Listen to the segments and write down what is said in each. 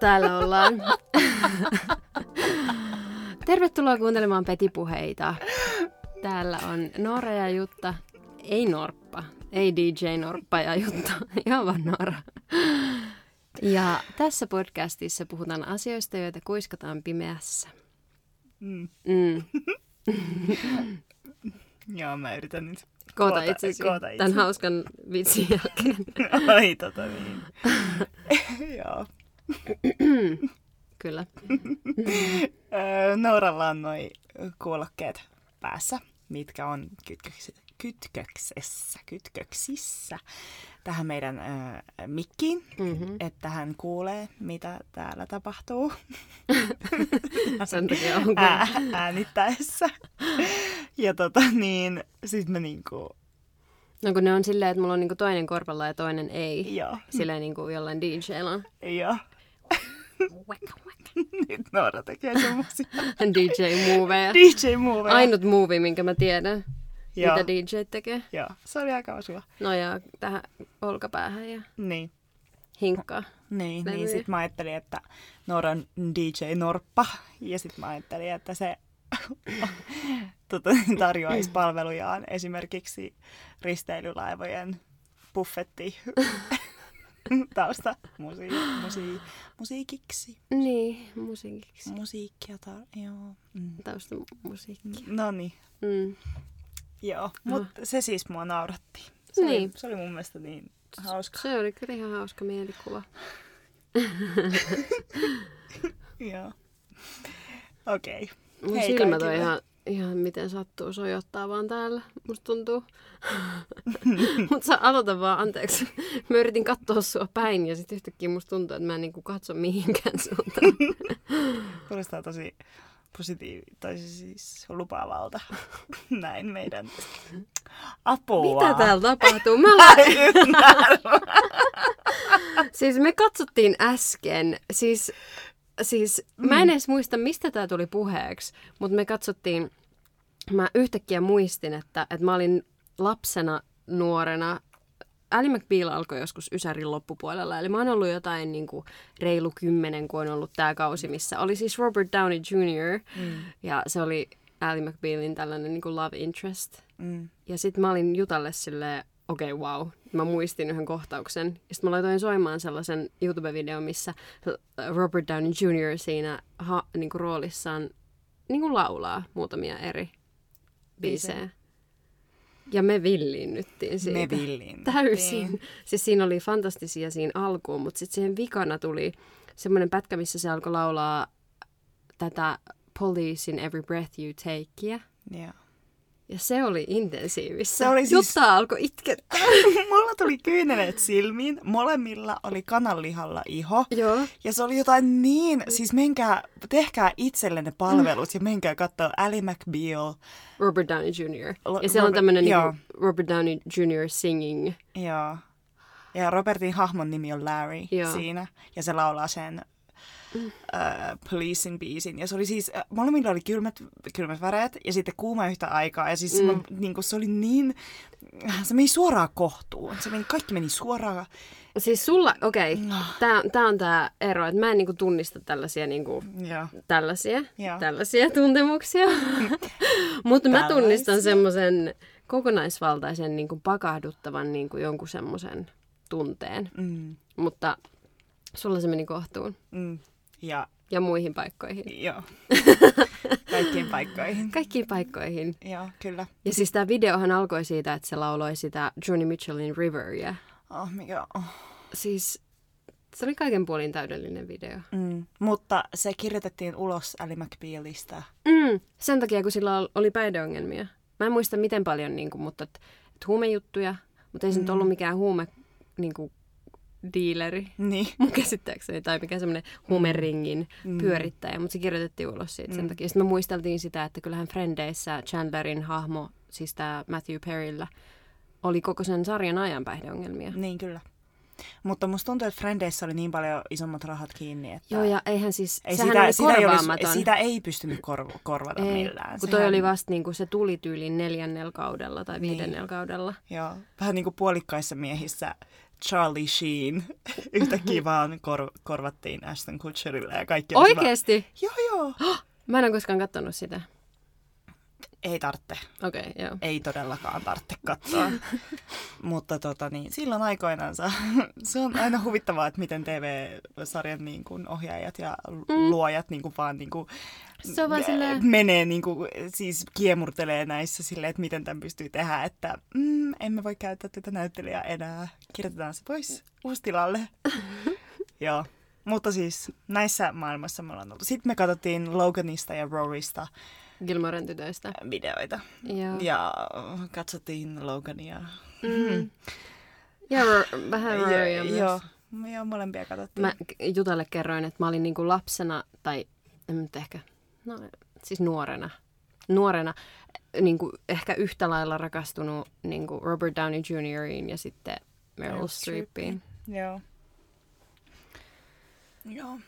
Täällä ollaan. Tervetuloa kuuntelemaan Petipuheita. Täällä on Noora ja Jutta. Ei Norppa. Ei DJ Norppa ja Jutta. Ihan vaan Noora. Ja tässä podcastissa puhutaan asioista, joita kuiskataan pimeässä. Mm. Mm. Joo, mä yritän nyt Koota itsesi koota tämän itseni. hauskan vitsin jälkeen. Ai, tota niin. Joo. Kyllä. Nooralla on noi kuulokkeet päässä, mitkä on kytköksessä, kytköksissä tähän meidän öö, mikkiin, Mm-hmm. että hän kuulee, mitä täällä tapahtuu Sen takia on ää, äänittäessä. Ja tota niin, sit mä niinku, No kun ne on silleen, että mulla on niinku toinen korvalla ja toinen ei. joo, Silleen niinku jollain DJllä joo. Nyt Noora tekee semmosia DJ-moveja. DJ-moveja. Ainut movie, minkä mä tiedän, Joo. mitä DJ tekee. Joo, se oli aika osua. Nojaa tähän olkapäähän ja Niin. hinkkaa. Niin, Levyjä. niin sit mä ajattelin, että Noora on DJ Norppa. Ja sit mä ajattelin, että se tota, tarjoaisi palvelujaan esimerkiksi risteilylaivojen buffetti tausta musi- musi- musiikiksi. Niin, musiikiksi. Musiikkia tar- joo. Mm. Tausta musiikki. No niin, Mm. joo. Mutta se siis mua nauratti. Se, Niin. oli, se oli mun mielestä niin hauska. Se oli kyllä ihan hauska mielikuva. Joo. Okei. Okay. Mun Hei silmät on ihan, ihan miten sattuu sojottaa vaan täällä, musta tuntuu. Mutta sä aloita vaan, anteeksi. Mä yritin katsoa sua päin ja sitten yhtäkkiä musta tuntuu, että mä en niinku katso mihinkään suuntaan. Kuulostaa tosi positiivi, tai siis lupaavalta. Näin meidän apua. Mitä täällä tapahtuu? Mä siis me katsottiin äsken, siis, siis mä en edes muista, mistä tämä tuli puheeksi, mutta me katsottiin, mä yhtäkkiä muistin, että, että mä olin lapsena, nuorena, Ali McBeal alkoi joskus Ysärin loppupuolella, eli mä oon ollut jotain niin kuin reilu kymmenen, kun on ollut tämä kausi, missä oli siis Robert Downey Jr. Mm. Ja se oli Ali McBealin tällainen niin kuin love interest. Mm. Ja sitten mä olin Jutalle silleen, okei, okay, wow. Mä muistin yhden kohtauksen. Ja sitten mä laitoin soimaan sellaisen YouTube-videon, missä Robert Downey Jr. siinä ha, niinku roolissaan niinku laulaa muutamia eri biisejä. Ja me villiinnyttiin siitä. Me villiin. Täysin. Siis siinä oli fantastisia siinä alkuun, mutta sitten siihen vikana tuli semmoinen pätkä, missä se alkoi laulaa tätä Police in Every Breath You Takeia. Joo. Ja se oli intensiivistä. Se oli siis- Jutta alkoi itkettää. Mulla tuli kyyneleet silmiin, molemmilla oli kananlihalla iho. Joo. Ja se oli jotain niin, siis menkää, tehkää itsellenne palvelut ja menkää katsoa Ali McBeal. Robert Downey Jr. Lo- Ja siellä on tämmöinen niinku Robert Downey Jr. singing. Joo. Ja Robertin hahmon nimi on Larry Joo. siinä. Ja se laulaa sen äh, Policein biisin. Ja se oli siis, äh, molemmilla oli kylmät, kylmät väreet ja sitten kuuma yhtä aikaa. Ja siis mm. mä, niin kuin, se oli niin, se meni suoraan kohtuun. Se meni, kaikki meni suoraan. Siis sulla, okei, okay, No. tää on tää ero, että mä en niinku tunnista tällaisia niinku, Joo. tällaisia, Joo. tällaisia tuntemuksia. Mutta mä tunnistan semmoisen kokonaisvaltaisen niinku pakahduttavan niinku jonkun semmoisen tunteen. Mm, Mutta sulla se meni kohtuun. mm. Ja Ja muihin paikkoihin. joo. Kaikkiin paikkoihin. Kaikkiin paikkoihin. Joo, kyllä. Ja siis tämä videohan alkoi siitä, että se lauloi sitä Johnny Mitchellin Riveria. Oh, mikä, oh. Siis se oli kaiken puolin täydellinen video. Mm. Mutta se kirjoitettiin ulos Ali McBealista. Mm, sen takia, kun sillä ol- oli päihdeongelmia. Mä en muista miten paljon, niin kuin, mutta et, et huumejuttuja, mutta ei se nyt ollut mikään huume niin kuin, dealeri Niin. mun käsittääkseni, tai mikä semmoinen huumeringin pyörittäjä, mutta se kirjoitettiin ulos siitä sen takia. Sitten me muisteltiin sitä, että kyllähän Frendeissä Chandlerin hahmo, siis tämä Matthew Perryllä, oli koko sen sarjan ajan päihdeongelmia. Niin, kyllä. Mutta musta tuntuu, että Frendeissä oli niin paljon isommat rahat kiinni, että Joo, ja eihän siis, ei sehän sitä, oli sitä, ei olisi, sitä ei pystynyt korv- korvata ei, millään. kun Sehän- toi oli vasta niin kuin se tuli tyyliin neljännellä kaudella tai viidennellä kaudella. Joo, vähän niin kuin puolikkaissa miehissä Charlie Sheen yhtäkkiä vaan kor- korvattiin Ashton Kutcherille ja kaikki Oikeesti? Vaan, joo, joo. Mä en ole koskaan katsonut sitä. Ei tarvitse. Okei, okay, joo. Ei todellakaan tarvitse katsoa. Mutta tota, niin, silloin aikoinaan se on aina huvittavaa, että miten TV-sarjan niin kuin, ohjaajat ja mm. luojat niin kuin, vaan niin kuin, se on vaan silleen... menee, niin kuin, siis kiemurtelee näissä silleen, että miten tämän pystyy tehdä, että mm, emme voi käyttää tätä näyttelijää enää, kirjoitetaan se pois uustilalle. Joo. Mutta siis näissä maailmassa me ollaan oltu. Sitten me katsottiin Loganista ja Rorysta Gilmoren tytöistä. videoita. Joo. Ja katsottiin Logania. Mm. Ja ro- vähän Rorya myös. Joo, joo, molempia katsottiin. Mä Jutalle kerroin, että mä olin niinku lapsena, tai en nyt ehkä, no siis nuorena, nuorena niinku ehkä yhtä lailla rakastunut niinku Robert Downey Jr.iin ja sitten Meryl Meryl Streepiin. Joo. Joo.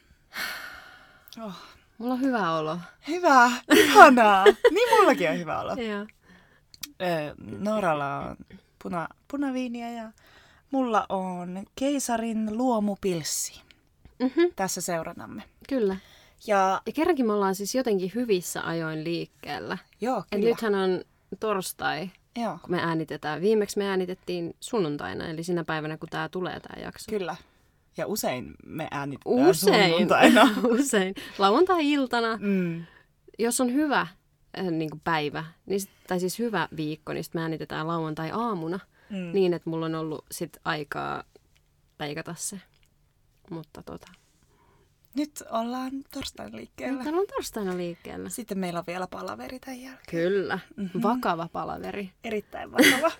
Oh. Mulla on hyvä olo. Hyvä, ihanaa. niin mullakin on hyvä olla. Joo. Noralla on puna, punaviiniä ja mulla on keisarin luomupilssi. Mm-hmm, Tässä seurannamme. kyllä. Ja Ja kerrankin me ollaan siis jotenkin hyvissä ajoin liikkeellä. joo, Et kyllä. nythän on torstai, Joo, kun me äänitetään. Viimeksi me äänitettiin sunnuntaina, eli sinä päivänä, kun tämä tulee tämä jakso. kyllä. Ja usein me äänitetään Usein. sunnuntaina. Usein. Lauantai-iltana, Mm. jos on hyvä äh, niin kuin päivä, niin sit, tai siis hyvä viikko, niin sit me äänitetään lauantai-aamuna Mm. niin, että mulla on ollut sit aikaa leikata se. Mutta tota, Nyt ollaan torstain liikkeellä. täällä on torstaina liikkeellä. Sitten meillä on vielä palaveri tämän jälkeen. Kyllä. Mhm. Mm-hmm. Vakava palaveri. Erittäin vakava.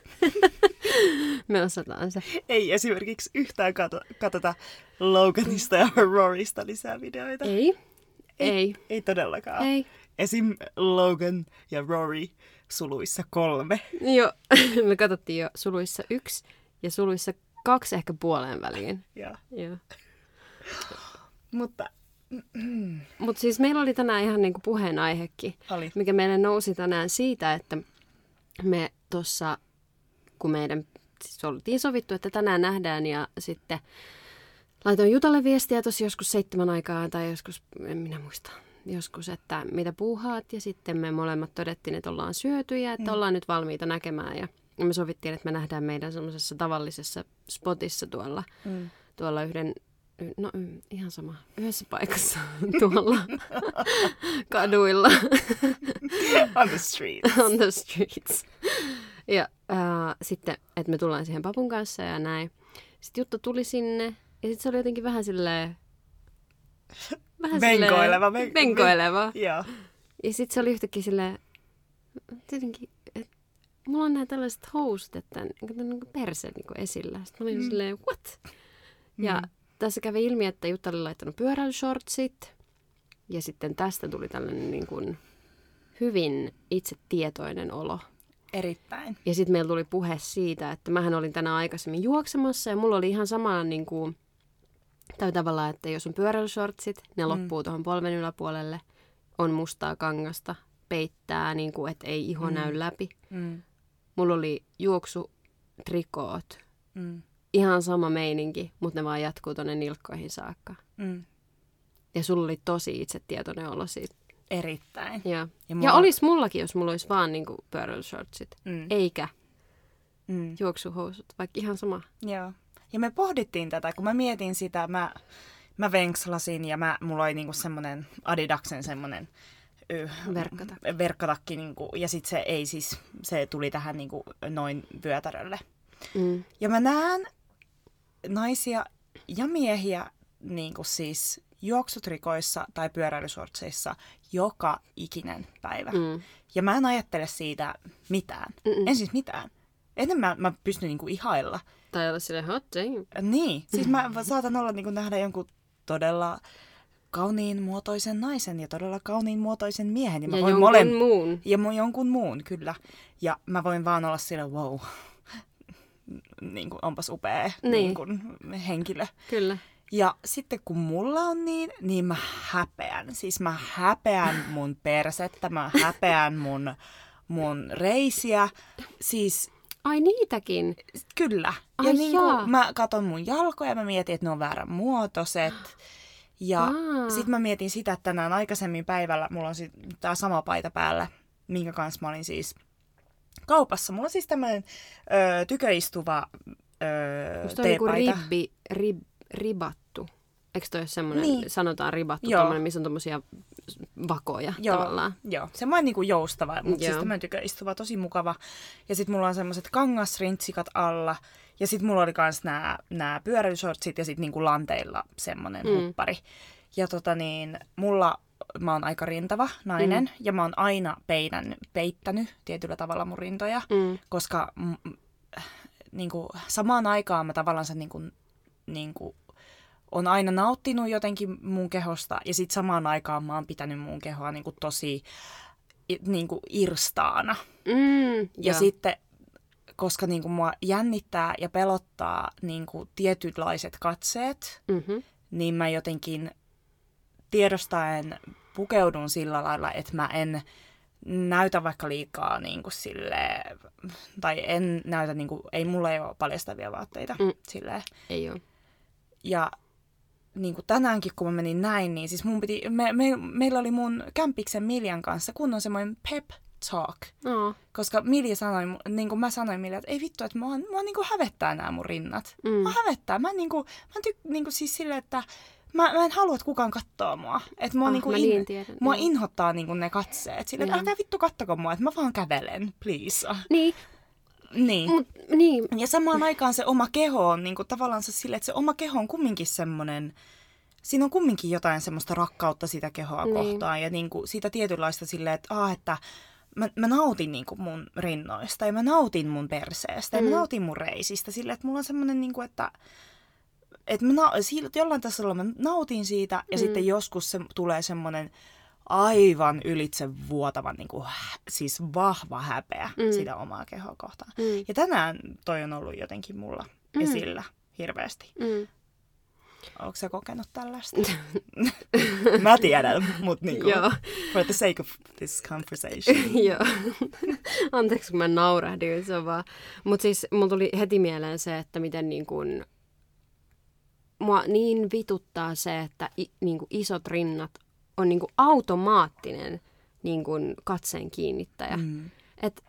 Me osataan se. Ei esimerkiksi yhtään kato, katsota Loganista ja Rorysta lisää videoita. Ei. Ei. Ei todellakaan. Ei. Esim. Logan ja Rory suluissa kolme. Joo, me katsottiin jo suluissa yksi ja suluissa kaksi ehkä puoleen väliin. Ja, Joo. mutta Mutta siis meillä oli tänään ihan niinku puheenaihekin, oli. mikä meille nousi tänään siitä, että me tuossa, kun meidän siis oltiin sovittu, että tänään nähdään ja sitten laitoin Jutalle viestiä tuossa joskus seitsemän aikaa tai joskus, en minä muista, joskus, että mitä puuhaat ja sitten me molemmat todettiin, että ollaan syöty ja että Mm. ollaan nyt valmiita näkemään ja me sovittiin, että me nähdään meidän semmoisessa tavallisessa spotissa tuolla, Mm. tuolla yhden, no y- ihan sama, yhdessä paikassa tuolla kaduilla On the street. on the streets. Ja äh, sitten, että me tullaan siihen papun kanssa ja näin. Sitten Jutta tuli sinne ja sitten se oli jotenkin vähän silleen... Vähän Venkoileva, Silleen, venk- venkoileva. Joo. Ja sitten se oli yhtäkkiä silleen... Tietenkin, että mulla on nämä tällaiset housut, että niin kuin perse niin kuin esillä. Sitten mä olin mm. silleen, what? Ja Mm. Tässä kävi ilmi, että Jutta oli laittanut pyöräilyshortsit. Ja sitten tästä tuli tällainen niin kuin hyvin itsetietoinen olo. Erittäin. Ja sitten meillä tuli puhe siitä, että mähän olin tänään aikaisemmin juoksemassa ja mulla oli ihan sama niin kuin, tai tavallaan, että jos on pyöräilyshortsit, ne Mm. loppuu tuohon polven yläpuolelle, on mustaa kangasta, peittää, niin kuin, että ei iho Mm. näy läpi. Mm. Mulla oli juoksutrikoot, Mm. Ihan sama meininki, mutta ne vaan jatkuu tonne nilkkoihin saakka. Mm. Ja sulla oli tosi itsetietoinen olo siitä. Erittäin. Ja, Ja mulla- ja olis mullakin, jos mulla olisi vaan niin kuin pyöräilyshortsit, Mm. eikä Mm. juoksuhousut, vaikka ihan sama. Joo. Ja me pohdittiin tätä, kun mä mietin sitä, mä, mä venkslasin ja mä, mulla oli niinku semmonen Adidaksen semmonen ö, Verkkotakki. verkkotakki niinku, ja sit se ei siis, se tuli tähän niinku noin vyötärölle. Mm. Ja mä näen naisia ja miehiä niinku siis juoksutrikoissa tai pyöräilysortseissa joka ikinen päivä. Mm. Ja mä en ajattele siitä mitään. Mm-mm. En siis mitään. Enemmän mä pystyn niinku ihailla Tai olla silleen hot damn. Niin, siis mä saatan olla niin kuin nähdä jonkun todella kauniin muotoisen naisen ja todella kauniin muotoisen miehen. Ja, mä Ja voin jonkun mole- muun. Ja mo- jonkun muun, kyllä. Ja mä voin vaan olla sillä, wow, niin kuin, onpas upea Niin. niin kuin, henkilö. Kyllä. Ja sitten kun mulla on niin, niin mä häpeän. Siis mä häpeän mun persettä, mä häpeän mun, mun reisiä. Siis Ai niitäkin? Kyllä. Ai ja niin kuin, mä katon mun jalkoja ja mä mietin, että ne on väärän muotoiset. Ja sitten mä mietin sitä, että tänään aikaisemmin päivällä mulla on sit tää sama paita päällä, minkä kanssa mä olin siis kaupassa. Mulla on siis tämmönen ö, tyköistuva ö, Musta on niinku ribbi, rib, ribattu. Eikö toi ole semmoinen, Niin. sanotaan ribattu, Joo. tommonen, missä on tommosia vakoja Joo, tavallaan. joo. semmoinen niinku joustava, mutta siis tämmöinen tyköistuva, tosi mukava. Ja sitten mulla on semmoiset kangasrintsikat alla. Ja sitten mulla oli kans nämä nää pyöräilyshortsit ja sitten niinku lanteilla semmoinen Mm. mm. huppari. Ja tota niin, mulla, mä oon aika rintava nainen mm. ja mä oon aina peinän, peittänyt tietyllä tavalla mun rintoja, Mm. koska mm, mm, niinku, samaan aikaan mä tavallaan niinku, niinku, on aina nauttinut jotenkin mun kehosta ja sitten samaan aikaan mä oon pitänyt mun kehoa niinku tosi i- niinku irstaana. Mm, Ja joo. sitten, koska niinku mua jännittää ja pelottaa niinku tietynlaiset katseet, Mm-hmm. niin mä jotenkin tiedostaen pukeudun sillä lailla, että mä en näytä vaikka liikaa niin kuin sille, tai en näytä, niin kuin, ei mulla ei ole paljastavia vaatteita Mm. silleen. Ei oo. Ja niin kuin tänäänkin, kun mä menin näin, niin siis mun piti, me, me, meillä oli mun kämpiksen Miljan kanssa kunnon semmoinen pep talk. No. Koska Milja sanoi, niin kuin mä sanoin Milja, että ei vittu, että mua, mua niin kuin hävettää nämä mun rinnat. Mm. Mua hävettää. Mä, niin kuin, mä tyk, niin kuin siis silleen, että mä, mä en halua, että kukaan katsoo mua. Että mua, Ah, niin kuin mä in, niin tiedän, mua joo. inhottaa niin kuin ne katseet. Silleen, että Joo. älkää vittu kattoko mua, että mä vaan kävelen, please. Niin, Niin. mut, niin. Ja samaan aikaan se oma keho on niin kuin, tavallaan se sille, että se oma keho on kumminkin semmoinen, siinä on kumminkin jotain semmoista rakkautta sitä kehoa Niin. niin. kohtaan ja niin kuin, siitä tietynlaista silleen, että, ah, että mä, mä nautin niin kuin mun rinnoista ja mä nautin mun perseestä ja Mm. mä nautin mun reisistä silleen, että mulla on semmoinen, niin kuin, että, että mä na- jollain tasolla mä nautin siitä ja Mm. sitten joskus se tulee semmoinen aivan ylitse vuotavan, niin kuin, siis vahva häpeä Mm. sitä omaa kehoa kohtaan. Mm. Ja tänään toi on ollut jotenkin mulla Mm. esillä hirveästi. Mm. Onko sä kokenut tällaista? Mä tiedän, mutta niinku, for the sake of this conversation. Joo. Anteeksi, kun mä naurahdin, se on vaan... Mutta siis mulla tuli heti mieleen se, että miten niin kuin... Mua niin vituttaa se, että i, niin kuin isot rinnat on niin kuin automaattinen niin kuin katseen kiinnittäjä. Mm. Et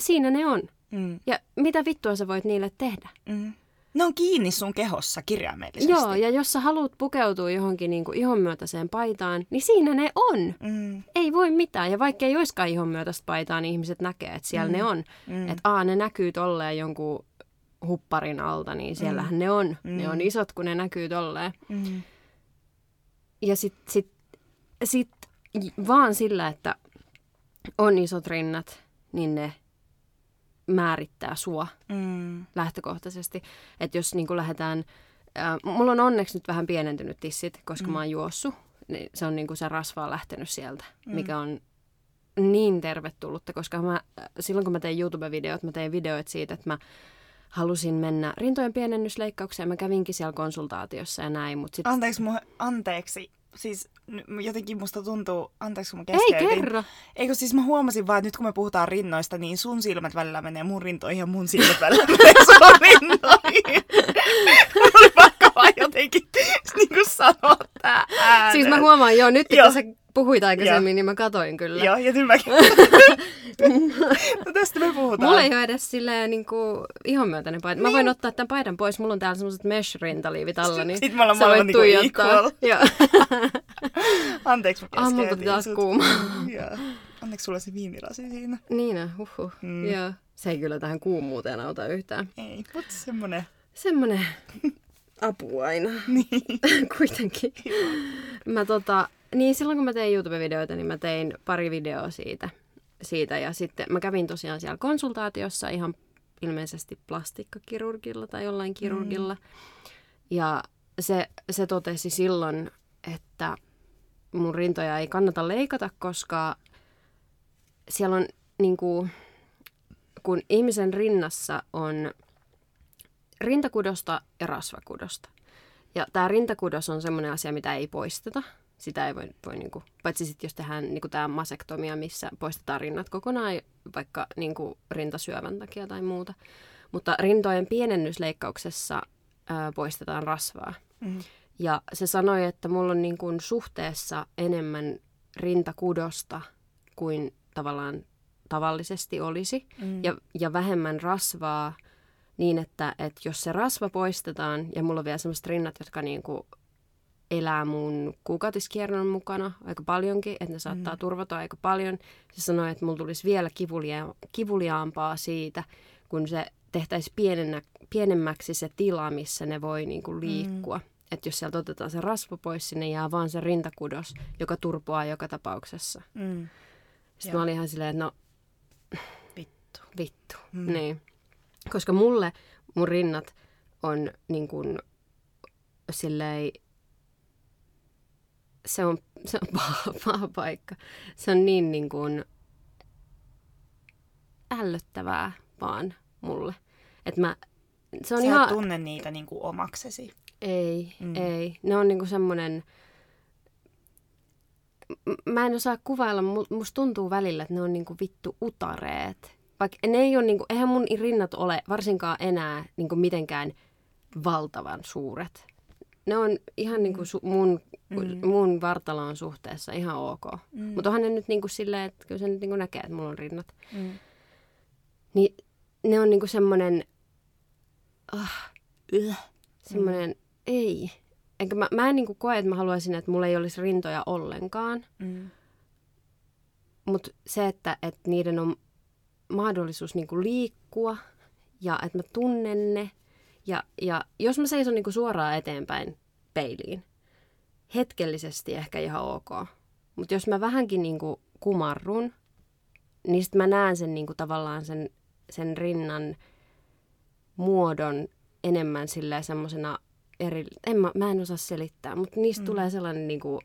siinä ne on. Mm. Ja mitä vittua sä voit niille tehdä? Mm. Ne on kiinni sun kehossa kirjaimellisesti. Joo, ja jos sä haluat pukeutua johonkin niin kuin ihonmyötäiseen paitaan, niin siinä ne on. Mm. Ei voi mitään. Ja vaikka ei olisikaan ihonmyötäistä paitaa, niin ihmiset näkee, että siellä mm. ne on. Mm. Mm. Että aa, ne näkyy tolleen jonkun hupparin alta, niin siellähän mm. ne on. Mm. Ne on isot, kun ne näkyy tolleen. Mm. Ja sit, sit, sit vaan sillä, että on isot rinnat, niin ne määrittää sua Mm. lähtökohtaisesti. Että jos niin lähdetään... Äh, mulla on onneksi nyt vähän pienentynyt tissit, koska mm. mä oon juossut. Niin se on niin kuin se rasva on lähtenyt sieltä, mm. mikä on niin tervetullutta, koska mä, silloin kun mä tein YouTube-videot, mä tein videoita siitä, että mä halusin mennä rintojen pienennysleikkaukseen. Mä kävinkin siellä konsultaatiossa ja näin, mutta sitten... Anteeksi, mua, anteeksi. Siis jotenkin musta tuntuu, anteeksi kun mä Ei keskeytin. kerro! Eikö siis mä huomasin vaan, että nyt kun me puhutaan rinnoista, niin sun silmät välillä menee mun rintoihin ja mun silmät välillä menee sun rintoihin. Oli pakko vaan jotenkin niin kuin sanoa tää ääneen. Siis mä huomaan, joo, nyt Joo. kun sä puhuit aikaisemmin, niin mä katoin kyllä. Joo, ja nyt mäkin. no tästä me puhutaan. Mulla ei ole edes silleen niin kuin, ihon myötäinen paita. Mä voin ottaa tämän paidan pois. Mulla on täällä semmoset mesh-rintaliivit alla, niin Sit me ollaan sä voit molemmat niinku equal. Joo. Anteeksi mä Ah, keskeytin tuli taas kuuma. Joo. Anteeksi sulla se viinilasi siinä. Niin, on, huhhuh. Mm. Joo. Se ei kyllä tähän kuumuuteen auta yhtään. Ei, mutta semmonen. Semmonen apu aina. Niin. Kuitenkin. Mä tota, niin silloin kun mä tein YouTube-videoita, niin mä tein pari videoa siitä. siitä. Ja sitten mä kävin tosiaan siellä konsultaatiossa ihan ilmeisesti plastikkakirurgilla tai jollain kirurgilla. Mm. Ja se, se totesi silloin, että mun rintoja ei kannata leikata, koska siellä on niin kuin, kun ihmisen rinnassa on rintakudosta ja rasvakudosta. Ja tämä rintakudos on semmoinen asia, mitä ei poisteta. Sitä ei voi, voi niin kuin, paitsi sitten jos tehdään niin kuin tämä masektomia, missä poistetaan rinnat kokonaan, vaikka niin kuin rintasyövän takia tai muuta. Mutta rintojen pienennysleikkauksessa ää, poistetaan rasvaa. Mm. Ja se sanoi, että mulla on niin kuin suhteessa enemmän rintakudosta kuin tavallaan tavallisesti olisi. Mm. Ja, ja vähemmän rasvaa niin, että, että jos se rasva poistetaan, ja mulla on vielä sellaiset rinnat, jotka niin kuin elää mun kuukautiskierron mukana aika paljonkin, että ne saattaa mm. turvata aika paljon. Se sanoi, että mulla tulisi vielä kivulia, kivuliaampaa siitä, kun se tehtäisiin pienennä, pienemmäksi se tila, missä ne voi niin kuin liikkua. Mm. Että jos sieltä otetaan se rasva pois, sinne jää vaan se rintakudos, joka turpoaa joka tapauksessa. Mm. Sitten Joo. mä olin ihan silleen, että no Vittu. vittu. Mm. Niin. Koska mulle mun rinnat on niin kuin silleen, se on, se on paha, paha paikka. Se on niin, niin kuin ällöttävää vaan mulle. Että mä, se on Sä ihan... tunne niitä niin kuin omaksesi. Ei, Mm. ei. Ne on niinku semmoinen... M- Mä en osaa kuvailla, mu- musta tuntuu välillä, että ne on niinku vittu utareet. Vaikka ne ei ole niinku, eihän mun rinnat ole varsinkaan enää niinku mitenkään valtavan suuret. Ne on ihan niinku su- mun, Mm. mun vartalon suhteessa ihan ok. Mm. Mutta onhan ne nyt niinku silleen, että kyllä se nyt niinku näkee, että mulla on rinnat. Mm. Niin ne on niinku semmoinen, ah, yh, semmoinen, mm. ei. Enkä mä, mä en niinku koe, että mä haluaisin, että mulla ei olisi rintoja ollenkaan. Mm. Mutta se, että, että niiden on mahdollisuus niinku liikkua ja että mä tunnen ne. Ja, ja jos mä seison niinku suoraan eteenpäin peiliin, hetkellisesti ehkä ihan ok. Mutta jos mä vähänkin niinku kumarrun, niin sit mä näen sen niinku tavallaan sen, sen rinnan muodon enemmän silleen semmosena eri... En mä, mä en osaa selittää, mutta niistä mm. tulee sellainen niinku...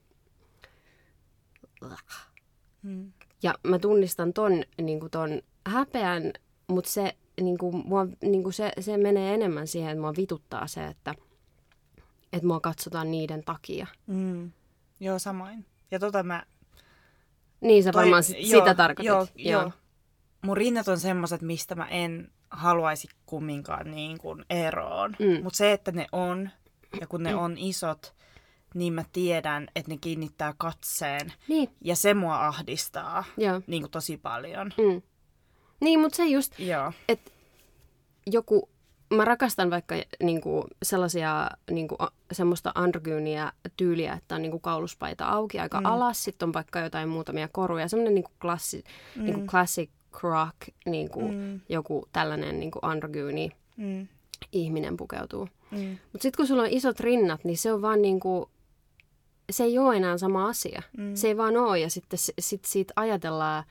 Mm. Ja mä tunnistan ton, niinku ton häpeän, mutta se, niinku, mua, niinku se, se menee enemmän siihen, että mua vituttaa se, että, että mua katsotaan niiden takia. Mm. Joo, samoin. Ja tota mä... Niin sä toi- varmaan sit, joo, sitä tarkoitit. Joo, joo. Mun rinnat on semmoset, mistä mä en haluaisi kumminkaan niin kuin eroon. Mm. Mutta se, että ne on, ja kun ne on isot, niin mä tiedän, että ne kiinnittää katseen. Niin, Ja se mua ahdistaa joo. niin kuin tosi paljon. Mm. Niin, mutta se just, että joku, mä rakastan vaikka niinku, sellaisia niinku, semmoista androgyyniä tyyliä, että on niinku, kauluspaita auki aika Mm. alas, sitten on vaikka jotain muutamia koruja, semmoinen niinku, klassi, mm. niinku, classic rock, niinku, Mm. joku tällainen niinku, androgyyni Mm. ihminen pukeutuu. Mm. Mutta sitten kun sulla on isot rinnat, niin se on vaan niinku, se ei ole enää sama asia. Mm. Se ei vaan ole ja sitten sit siitä ajatellaan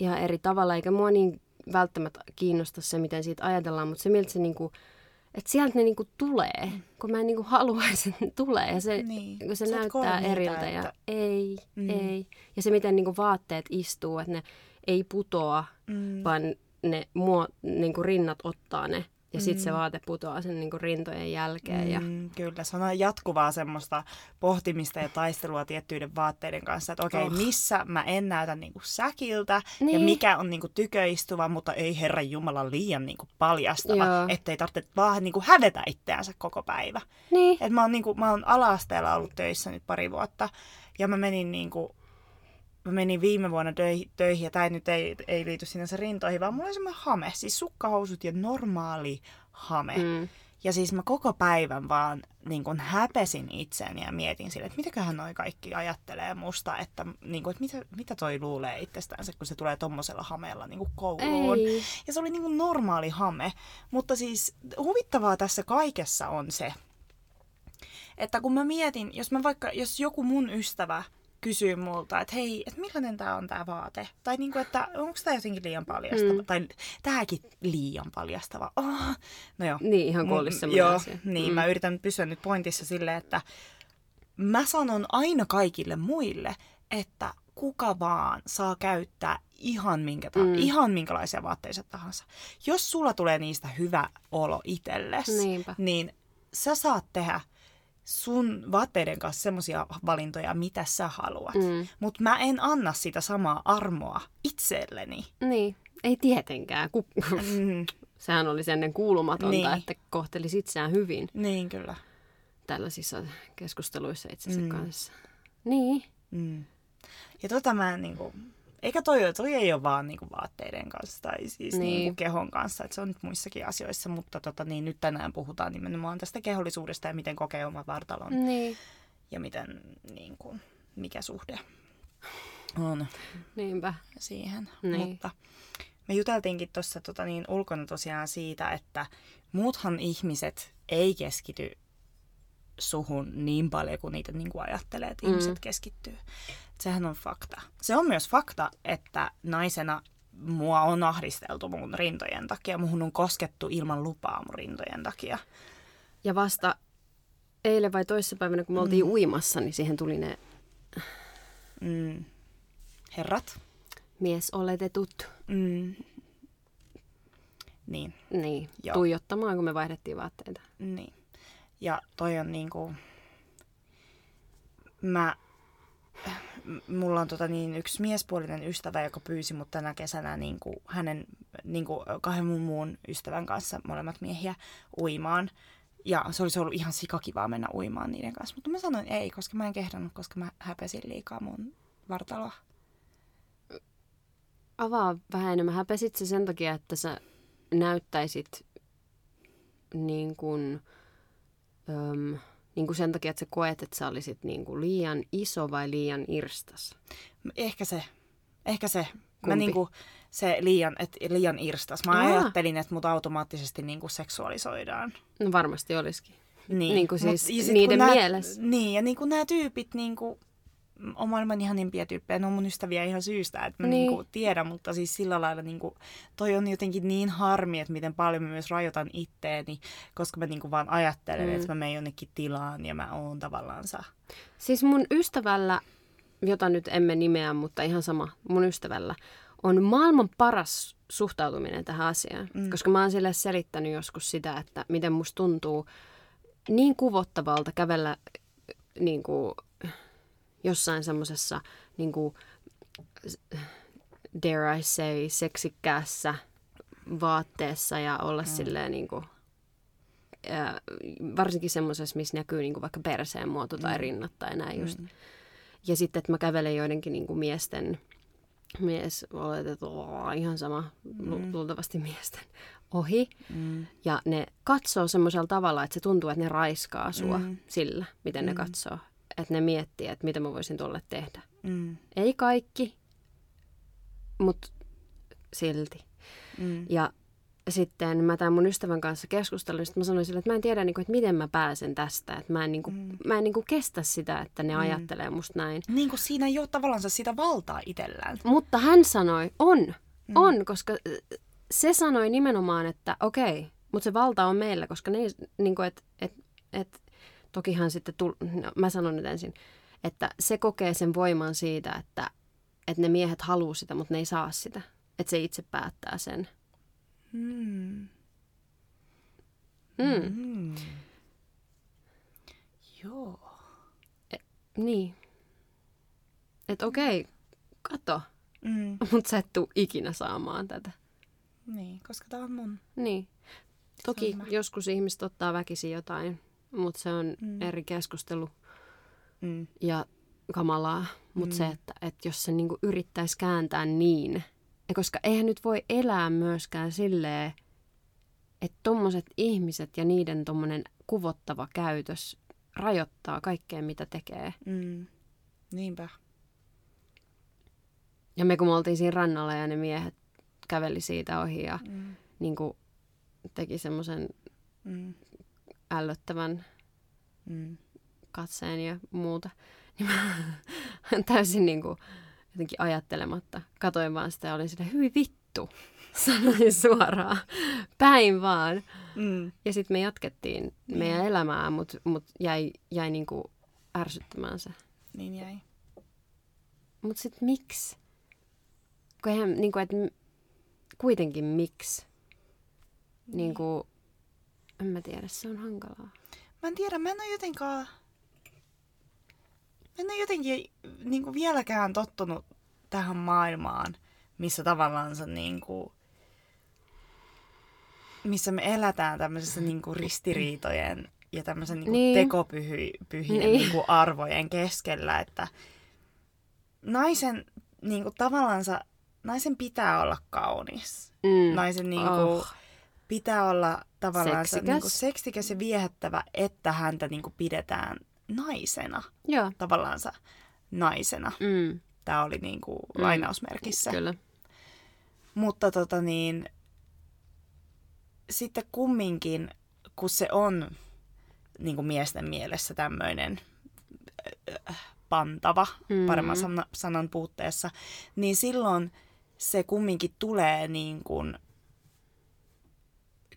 ihan eri tavalla, eikä mua niin välttämättä kiinnosta se, miten siitä ajatellaan, mutta se miltä se niinku, että sieltä ne niinku tulee, kun mä en niinku haluaisi, että ne tulee ja se, Niin. kun se Sä näyttää eriltä ja että- ei, Mm. mm. ei. Ja se, miten niinku vaatteet istuu, että ne ei putoa, Mm. vaan ne muo, niinku rinnat ottaa ne ja sitten Mm. se vaate putoaa sen niinku rintojen jälkeen. Ja, Mm, kyllä, se on jatkuvaa semmoista pohtimista ja taistelua tiettyiden vaatteiden kanssa, että okei, okay, Oh. missä mä en näytä niinku säkiltä ja Niin. mikä on niinku tyköistuva, mutta ei herran jumala liian niinku paljastava, Joo. ettei tarvitse vaan niinku hävetä itseänsä koko päivä. niin. Et mä oon, niinku, mä oon ala-asteella ollut töissä nyt pari vuotta ja mä menin niinku, mä menin viime vuonna töihin, töihin ja tämä nyt ei, ei liity sinänsä rintoihin, vaan mulla oli semmoinen hame, siis sukkahousut ja normaali hame. Mm. Ja siis mä koko päivän vaan niin kun häpesin itseäni ja mietin sille, että mitäköhän noi kaikki ajattelee musta, että, niin kun, että mitä, mitä toi luulee itsestänsä, kun se tulee tommosella hameella niin kouluun. Ei. Ja se oli niin normaali hame. Mutta siis huvittavaa tässä kaikessa on se, että kun mä mietin, jos mä vaikka, jos joku mun ystävä kysyy multa, että hei, että millainen tää on tää vaate? Tai niinku, että onko tää jotenkin liian paljastava? Mm. Tai tääkin liian paljastava. Oh. No joo. Niin, ihan kuin Mun- olisi semmoinen Joo, asia. niin. Mä yritän pysyä nyt pointissa silleen, että mä sanon aina kaikille muille, että kuka vaan saa käyttää ihan, minkä ta- Mm. ihan minkälaisia vaatteita tahansa. Jos sulla tulee niistä hyvä olo itsellesi, niin sä saat tehdä sun vaatteiden kanssa semmoisia valintoja, mitä sä haluat. Mm. Mutta mä en anna sitä samaa armoa itselleni. Niin, ei tietenkään. Ku... Mm, Sehän oli ennen kuulumatonta, Niin. että kohtelisi itseään hyvin niin kyllä. tällaisissa keskusteluissa itsensä Mm. kanssa. Niin. Mm. Ja tota mä en niinku... Eikä toi, toi ei ole vaan niinku vaatteiden kanssa tai siis Niin. niin. niinku kehon kanssa, että se on nyt muissakin asioissa, mutta tota, niin nyt tänään puhutaan nimenomaan tästä kehollisuudesta ja miten kokee oman vartalon Niin. ja miten, niinku, mikä suhde on Niinpä. siihen. Niin. Mutta me juteltiinkin tuossa tota, niin ulkona tosiaan siitä, että muuthan ihmiset ei keskity suhun niin paljon kuin niitä niin kuin ajattelee, että Mm. ihmiset keskittyy. Sehän on fakta. Se on myös fakta, että naisena mua on ahdisteltu mun rintojen takia. Muhun on koskettu ilman lupaa mun rintojen takia. Ja vasta eilen vai toissapäivänä, kun me oltiin Mm. uimassa, niin siihen tuli ne Mm. Herrat. miesoletetut Mm. Niin. niin, Joo. tuijottamaan, kun me vaihdettiin vaatteita. Niin. Ja toi on niinku... Mä... Mulla on tota niin, yksi miespuolinen ystävä, joka pyysi mut tänä kesänä niinku, hänen niinku, kahden mun muun ystävän kanssa, molemmat miehiä, uimaan. Ja se olisi ollut ihan sikakivaa mennä uimaan niiden kanssa. Mutta mä sanoin ei, koska mä en kehdannut, koska mä häpesin liikaa mun vartaloa. Avaa vähän enemmän. Häpesit se sen takia, että sä näyttäisit niin kuin, öm, niin kuin sen takia, että sä koet, että sä olisit niin kuin liian iso vai liian irstas. Ehkä se. Ehkä se. Mä Kumpi? niinku, se liian, et, liian irstas. Mä Aa. ajattelin, että mut automaattisesti niinku seksuaalisoidaan. No varmasti olisikin. Niin, Niin kuin siis sit niiden nää- mielessä. Niin, ja niin kuin nämä tyypit niin kuin, on maailman ihanimpia tyyppejä, ne on mun ystäviä ihan syystä, että mä Niin. niin. Niin tiedän, mutta siis sillä lailla niin kuin, toi on jotenkin niin harmi, että miten paljon mä myös rajoitan itteeni, koska mä niin kuin vaan ajattelen, Mm. että mä menen jonnekin tilaan ja mä oon tavallaansa. Siis mun ystävällä, jota nyt emme nimeä, mutta ihan sama, mun ystävällä, on maailman paras suhtautuminen tähän asiaan. Mm. Koska mä oon sille selittänyt joskus sitä, että miten musta tuntuu niin kuvottavalta kävellä niin kuin, jossain semmoisessa, niin kuin, dare I say, seksikkäässä vaatteessa ja olla mm. silleen niin kuin, ää, varsinkin semmoisessa, missä näkyy niin kuin vaikka perseen muoto tai Mm. rinnat tai näin just. Mm. Ja sitten, että mä kävelen joidenkin niin kuin miesten, mies, oletettu, oh, ihan sama, lu- Mm. luultavasti miesten, ohi. Mm. Ja ne katsoo semmoisella tavalla, että se tuntuu, että ne raiskaa sua Mm. sillä, miten ne Mm. katsoo. Että ne miettii, että mitä mä voisin tuolle tehdä. Mm. Ei kaikki, mutta silti. Mm. Ja sitten mä tämän mun ystävän kanssa keskustelin, sitten mä sanoin sille, että mä en tiedä, niin kuin, että miten mä pääsen tästä. Että mä en, niin kuin, Mm. mä en niin kuin kestä sitä, että ne Mm. ajattelee musta näin. Niin kuin siinä ei ole tavallaan sitä valtaa itsellään. Mutta hän sanoi, on, Mm. on, koska se sanoi nimenomaan, että okei, mutta se valta on meillä, koska ne, niin kuin, et, et, et, tokihan sitten, tul, no, mä sanon nyt ensin, että se kokee sen voiman siitä, että, että ne miehet haluaa sitä, mutta ne ei saa sitä. Että se itse päättää sen. Mm. Mm. Mm. Joo. Niin. Että okei, kato, Mm. mutta sä et tuu ikinä saamaan tätä. Niin, koska tää on mun. Niin. Toki joskus ihmiset ottaa väkisin jotain, mutta se on Mm. eri keskustelu Mm. ja kamalaa. Mutta Mm. se, että, että jos se niinku yrittäisi kääntää niin, ja koska eihän nyt voi elää myöskään silleen, että tommoset ihmiset ja niiden tommonen kuvottava käytös rajoittaa kaikkea, mitä tekee. Mm. Niinpä. Ja me kun me oltiin siinä rannalla ja ne miehet käveli siitä ohi ja Mm. niin kuin teki semmoisen Mm. Ällöttävän Mm. katseen ja muuta, niin mä täysin niin kuin jotenkin ajattelematta katoin vaan sitä ja olin sitä, hyi vittu, sanoin suoraan, päin vaan. Mm. Ja sitten me jatkettiin meidän elämää, mutta mut jäi, jäi niin kuin ärsyttämään se. Niin jäi. Mutta sitten miksi? Kun eihän, niin kuin, että kuitenkin miksi? Niin kuin, en mä tiedä, se on hankalaa. Mä en tiedä, mä en ole jotenkaan... en ole jotenkin niin kuin vieläkään tottunut tähän maailmaan, missä tavallaan se niin kuin, missä me elätään tämmöisessä niin kuin ristiriitojen ja tämmöisen niin kuin Niin. tekopyhien Niin. niin kuin arvojen keskellä, että naisen niin kuin tavallaan naisen pitää olla kaunis. Mm. Naisen niin kuin, Oh. Pitää olla tavallaan Seksikäs. niin kuin seksikäs ja viehättävä, että häntä niin kuin pidetään naisena. Joo. Tavallaan naisena. Mm. Tämä oli niin kuin Mm. lainausmerkissä. Kyllä. Mutta tota niin, sitten kumminkin, kun se on niin kuin miesten mielessä tämmöinen pantava, Mm. paremman sana, sanan puutteessa, niin silloin se kumminkin tulee niin kuin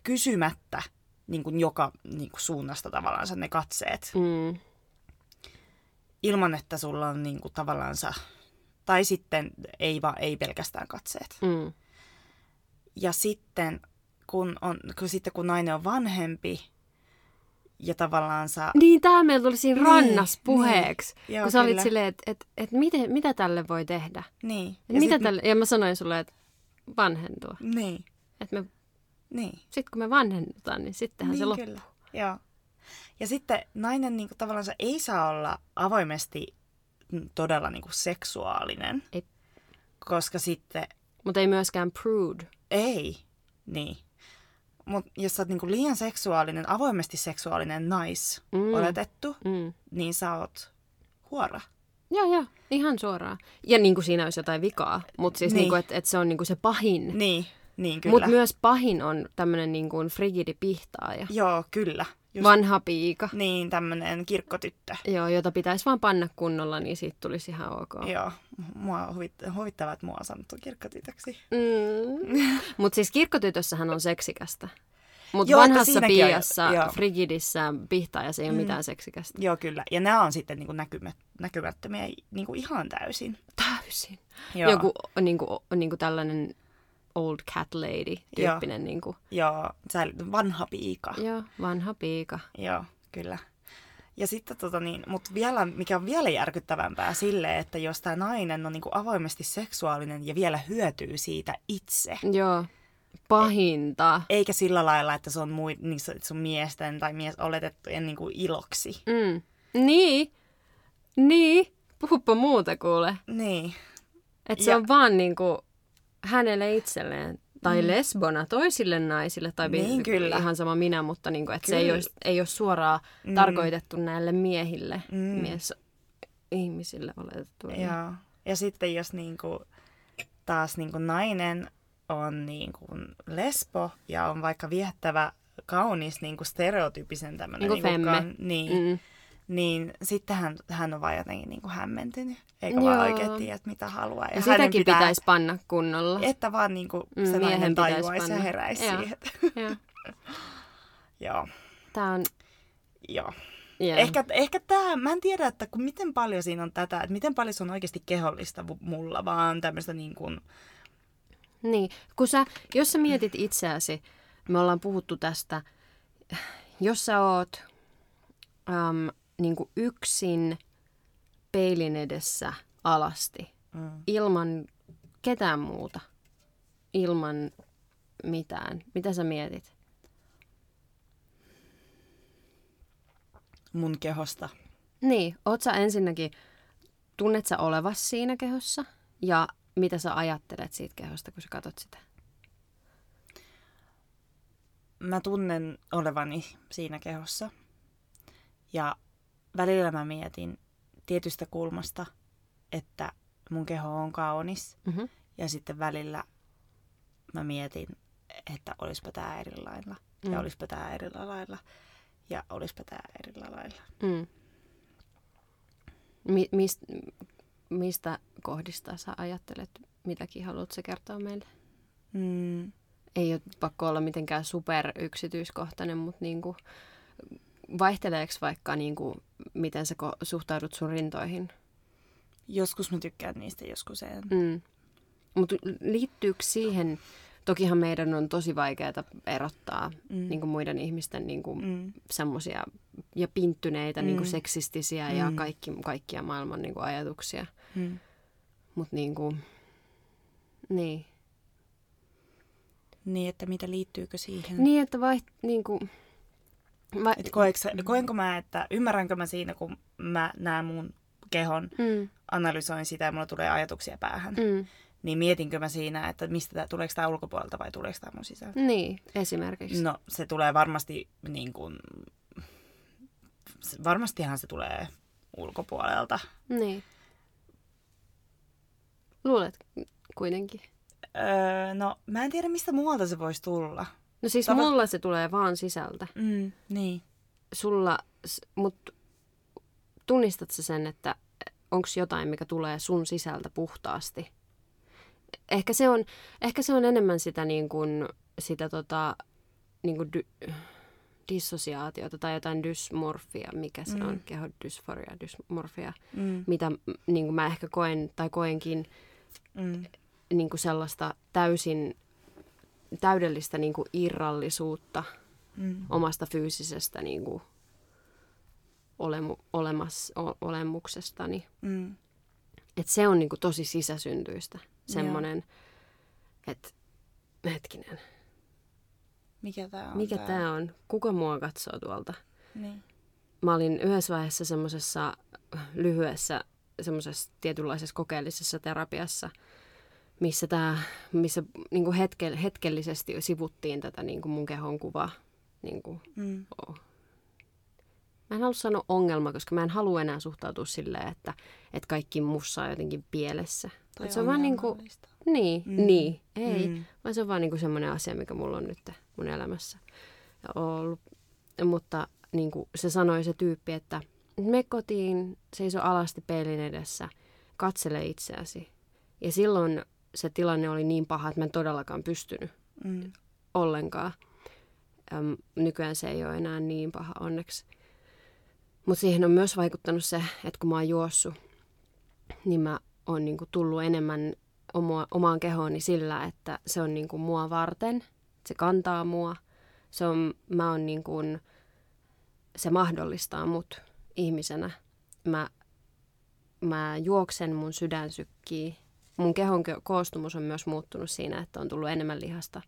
kysymättä niin kuin joka niin kuin suunnasta tavallaan ne katseet, Mm. ilman että sulla on niin kuin tavallaan, tai sitten ei, va, ei pelkästään katseet. Mm. Ja sitten kun, on, kun, sitten kun nainen on vanhempi ja tavallaan sä... Niin, tämä meillä tuli siinä Niin, rannas puheeksi. niin. Joo, kun sä olit silleen, että et, et miten, mitä tälle voi tehdä? Niin. Et mitä sit- tälle, ja mä sanoin sulle, että vanhentua. Niin, Että me, niin. sit kun me vanhennutaan, niin sittenhän niin se loppuu. kyllä. Joo. Ja sitten nainen niin kuin, tavallaan ei saa olla avoimesti todella niin kuin, seksuaalinen. Ei. Koska sitten Mutta ei myöskään prude. ei. Niin. Mutta jos sä oot niin kuin, liian seksuaalinen, avoimesti seksuaalinen nais Mm. oletettu, Mm. niin sä oot huora. Joo, joo, ihan suoraan. Ja niin kuin siinä olisi jotain vikaa, mutta siis Niin. niin. niin että et se on niin kuin se pahin. Niin, niin kyllä. Mutta myös pahin on tämmöinen niin kuin frigidi pihtaaja. Joo, kyllä. Just Vanha piika. Niin, tämmönen kirkkotyttö. Joo, jota pitäisi vaan panna kunnolla, niin siitä tulisi ihan ok. Joo, mua huvit- huvittavaa, että mua on sanottu kirkkotytöksi. Mm. Mutta siis kirkkotytössähän on seksikästä. Mutta Joo, vanhassa on- piiassa, joo. frigidissä, pihtaajassa ei ole Mm. mitään seksikästä. Joo, kyllä. Ja nämä on sitten niin kuin näkymät, näkymättömiä niin kuin ihan täysin. Täysin. Joo, Joku niin kuin, niin kuin tällainen old cat lady tyyppinen. Niin kuin, Joo, sä, vanha piika. joo, vanha piika. Joo, kyllä. Ja sitten tota niin, mutta vielä, mikä on vielä järkyttävämpää sille, että jos tämä nainen on niin kuin avoimesti seksuaalinen ja vielä hyötyy siitä itse, Joo, pahinta. eikä sillä lailla, että se on, mui, niin se se on miesten tai mies oletettujen niin kuin iloksi. Mm. Niin, niin. Puhuppa muuta kuule. Niin, Että se Ja- on vaan niinku hänelle itselleen. Tai mm. lesbona toisille naisille. Tai bi- Niin, kyllä. ihan sama minä, mutta niinku, että se ei ole, ei ole suoraan Mm. tarkoitettu näille miehille, Mm. mies ihmisille oletettu. Joo. Ja sitten jos niinku, taas niinku nainen on niinku lesbo ja on vaikka viettävä kaunis niinku stereotyyppisen tämmöinen Niinku femme. niin, mm. Mm. niin sitten hän, hän on vaan jotenkin niinku hämmentynyt, eikä Joo. vaan oikein tiedä, mitä haluaa. Ja hänen sitäkin pitää... pitäisi panna kunnolla. Että vaan niinku Mm, se miehen nainen pitäisi tajuaisi ja heräisi Joo. siihen. Joo. Joo, Tää on... joo. Yeah. Ehkä, ehkä tämä, mä en tiedä, että kun miten paljon siinä on tätä, että miten paljon se on oikeasti kehollista mu- mulla, vaan tämmöistä niin kuin, Niin, kun sä, jos sä mietit itseäsi, me ollaan puhuttu tästä, jos sä oot äm, niin yksin peilin edessä alasti, mm, ilman ketään muuta, ilman mitään, mitä sä mietit? mun kehosta. Niin, oot sä ensinnäkin, tunnet sä olevas siinä kehossa ja mitä sä ajattelet siitä kehosta, kun sä katot sitä? Mä tunnen olevani siinä kehossa. Ja välillä mä mietin tietystä kulmasta, että mun keho on kaunis. Mm-hmm. Ja sitten välillä mä mietin, että olispa tää eri lailla. Ja Mm. olispa tää eri lailla. Ja olispa tää eri lailla. Mm. Mi- mist, mistä kohdista sä ajattelet, mitäkin haluat sä kertoa meille? Mm, Ei ole pakko olla mitenkään super yksityiskohtainen, mutta niinku, vaihteleeko vaikka, niinku, miten sä suhtaudut sun rintoihin? joskus mä tykkään niistä, joskus en. Mm. Mutta liittyykö siihen Tokihan meidän on tosi vaikeaa erottaa Mm. niin kuin muiden ihmisten niin kuin, Mm. semmoisia ja pinttyneitä, niin kuin Mm. seksistisiä ja Mm. kaikki, kaikkia maailman niin kuin ajatuksia. Mm. Mutta niin kuin, niin. Niin, että mitä liittyykö siihen? Niin, että vai, niin kuin, vai, Et koenko, sä- koenko mä, että ymmärränkö mä siinä, kun mä näen mun kehon, mm, analysoin sitä ja mulla tulee ajatuksia päähän, mm, niin mietinkö mä siinä, että mistä tää, tuleeko tämä ulkopuolelta vai tuleeko tämä mun sisältä? niin, esimerkiksi. No, se tulee varmasti niin kuin, varmastihan se tulee ulkopuolelta. Niin. Luulet kuitenkin. Öö, no, mä en tiedä, mistä muualta se voisi tulla. No siis Tava- mulla se tulee vaan sisältä. Mm, niin. Sulla, mutta tunnistat sä sen, että onko jotain, mikä tulee sun sisältä puhtaasti? Ehkä se on, ehkä se on enemmän sitä, niin kuin, sitä tota, niin kuin dy, dissosiaatiota tai jotain dysmorfia, mikä se Mm. on, kehodysforia, dysmorfia, Mm, mitä niin kuin mä ehkä koen tai koenkin mm, niin kuin sellaista täysin täydellistä niin kuin irrallisuutta mm, omasta fyysisestä niin kuin olemu, olemas, o, olemuksestani. mm, Et se on niin kuin tosi sisäsyntyistä. Semmoinen, että hetkinen, Mikä tämä on? mikä tämä on? Kuka mua katsoo tuolta? Niin. Mä olin yhdessä vaiheessa semmoisessa lyhyessä, semmoisessa tietynlaisessa kokeellisessa terapiassa, missä, tää, missä niin kuin hetke, hetkellisesti sivuttiin tätä niin kuin mun kehon kuvaa. Niin kuin, Mm, Mä en halua sanoa ongelma, koska mä en halua enää suhtautua silleen, että, että kaikki mussa on jotenkin pielessä. Et se on vaan niinku, ongelmallista. niin, Mm. niin, ei. Mm. Mm. Vaan se on vaan niinku semmoinen asia, mikä mulla on nyt mun elämässä ollut. Mutta niin kuin se sanoi se tyyppi, että me kotiin, seiso alasti peilin edessä, katsele itseäsi. Ja silloin se tilanne oli niin paha, että mä en todellakaan pystynyt Mm, ollenkaan. Äm, nykyään se ei ole enää niin paha onneksi. Mutta siihen on myös vaikuttanut se, että kun mä oon juossut, niin mä oon niinku tullut enemmän oma, omaan kehooni sillä, että se on niinku mua varten. Se kantaa mua. Se on, mä oon niinku, se mahdollistaa mut ihmisenä. Mä, mä juoksen, mun sydän sykkii. Mun kehon ko- koostumus on myös muuttunut siinä, että on tullut enemmän lihasta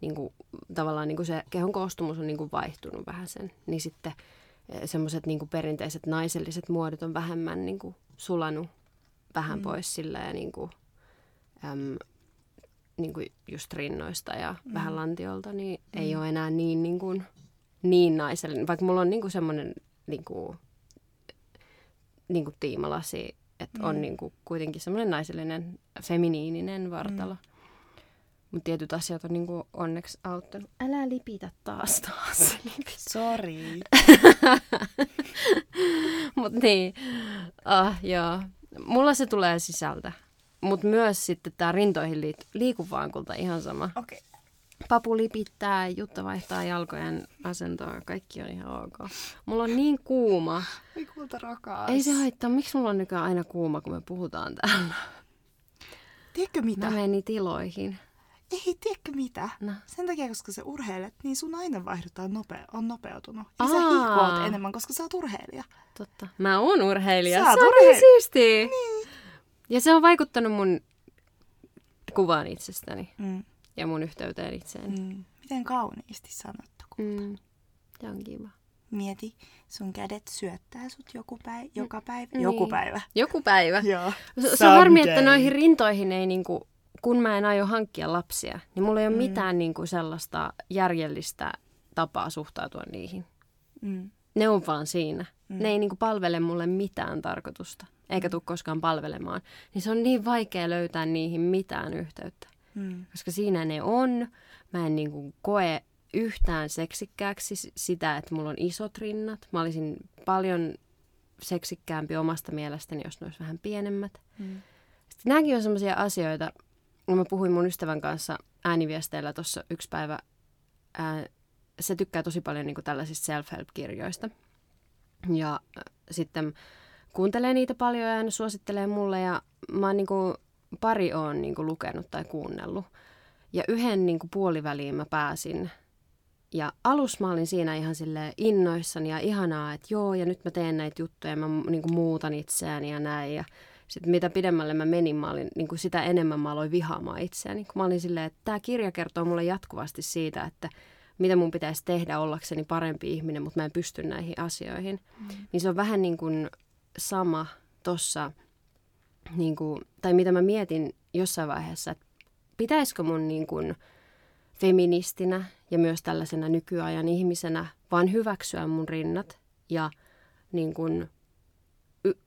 niin kuin, tavallaan niin kuin se kehon koostumus on niin kuin vaihtunut vähän sen, niin sitten semmoiset niin perinteiset naiselliset muodot on vähemmän niin kuin sulanut vähän Mm. pois silleen niin kuin, äm, niin kuin just rinnoista ja Mm. vähän lantiolta, niin mm. ei ole enää niin, niin, kuin, niin naisellinen. Vaikka mulla on niin kuin semmoinen niin kuin, niin kuin tiimalasi, että mm. On niin kuin kuitenkin semmoinen naisellinen, feminiininen vartalo. Mm. Mutta tietyt asiat on niinku onneksi auttanut. Älä lipitä taas taas. Sorry. Mutta niin, ah, joo. Mulla se tulee sisältä. Mutta myös sitten tämä rintoihin liit- liiku vaan kulta ihan sama. Okei. Papu lipittää, Jutta vaihtaa jalkojen asentoa, kaikki on ihan ok. Mulla on niin kuuma. Ei kulta rakas. Ei se haittaa, miksi mulla on nykyään aina kuuma, kun me puhutaan täällä? Tiedätkö mitä? Mä menen niitä iloihin. Ei, tiedätkö mitä? No. Sen takia, koska sä urheilet, niin sun aineenvaihdutaan nope- on nopeutunut. Ja sä Aa. hihkoat enemmän, koska sä oot urheilija. Totta. Mä oon urheilija. Sä se oot on niin siistiä. Niin. Ja se on vaikuttanut mun kuvaan itsestäni Mm. Ja mun yhteyteen itseeni. Mm. Miten kauniisti sanottu. Mm. Se on kiva. Mieti, sun kädet syöttää sut joku päivä, joka päivä. Niin. Joku päivä. Joku päivä. Joo. Se, se on harmi, että noihin rintoihin ei niinku, kun mä en aio hankkia lapsia, niin mulla ei ole Mm. mitään niinku sellaista järjellistä tapaa suhtautua niihin. Mm. Ne on vaan siinä. Mm. Mm. Ne ei niinku palvele mulle mitään tarkoitusta, eikä tule koskaan palvelemaan. Niin se on niin vaikea löytää niihin mitään yhteyttä. Mm. Koska siinä ne on. Mä en niinku koe yhtään seksikkääksi sitä, että mulla on isot rinnat. Mä olisin paljon seksikkäämpi omasta mielestäni, jos ne olisi vähän pienemmät. Mm. Sitten nämäkin on sellaisia asioita, kun mä puhuin mun ystävän kanssa ääniviesteillä tuossa yksi päivä. Ää, se tykkää tosi paljon niin tällaisista self-help-kirjoista. Ja sitten kuuntelee niitä paljon ja hän suosittelee mulle. Ja mä oon niin kuin, pari oon niin kuin, lukenut tai kuunnellut. Ja yhden niin kuin puoliväliin mä pääsin. Ja alussa mä olin siinä ihan sille innoissani ja ihanaa, että joo, ja nyt mä teen näitä juttuja, mä niin kuin muutan itseäni ja näin. Ja sitten mitä pidemmälle mä menin, mä olin, niin kuin sitä enemmän mä aloin vihaamaan itseäni. Kun mä olin silleen, että tämä kirja kertoo mulle jatkuvasti siitä, että mitä mun pitäisi tehdä ollakseni parempi ihminen, mutta mä en pysty näihin asioihin. Mm. Niin se on vähän niin kuin sama tossa, niin kuin, tai mitä mä mietin jossain vaiheessa, että pitäisikö mun niin kuin feministinä ja myös tällaisena nykyajan ihmisenä vaan hyväksyä mun rinnat ja niin kuin y-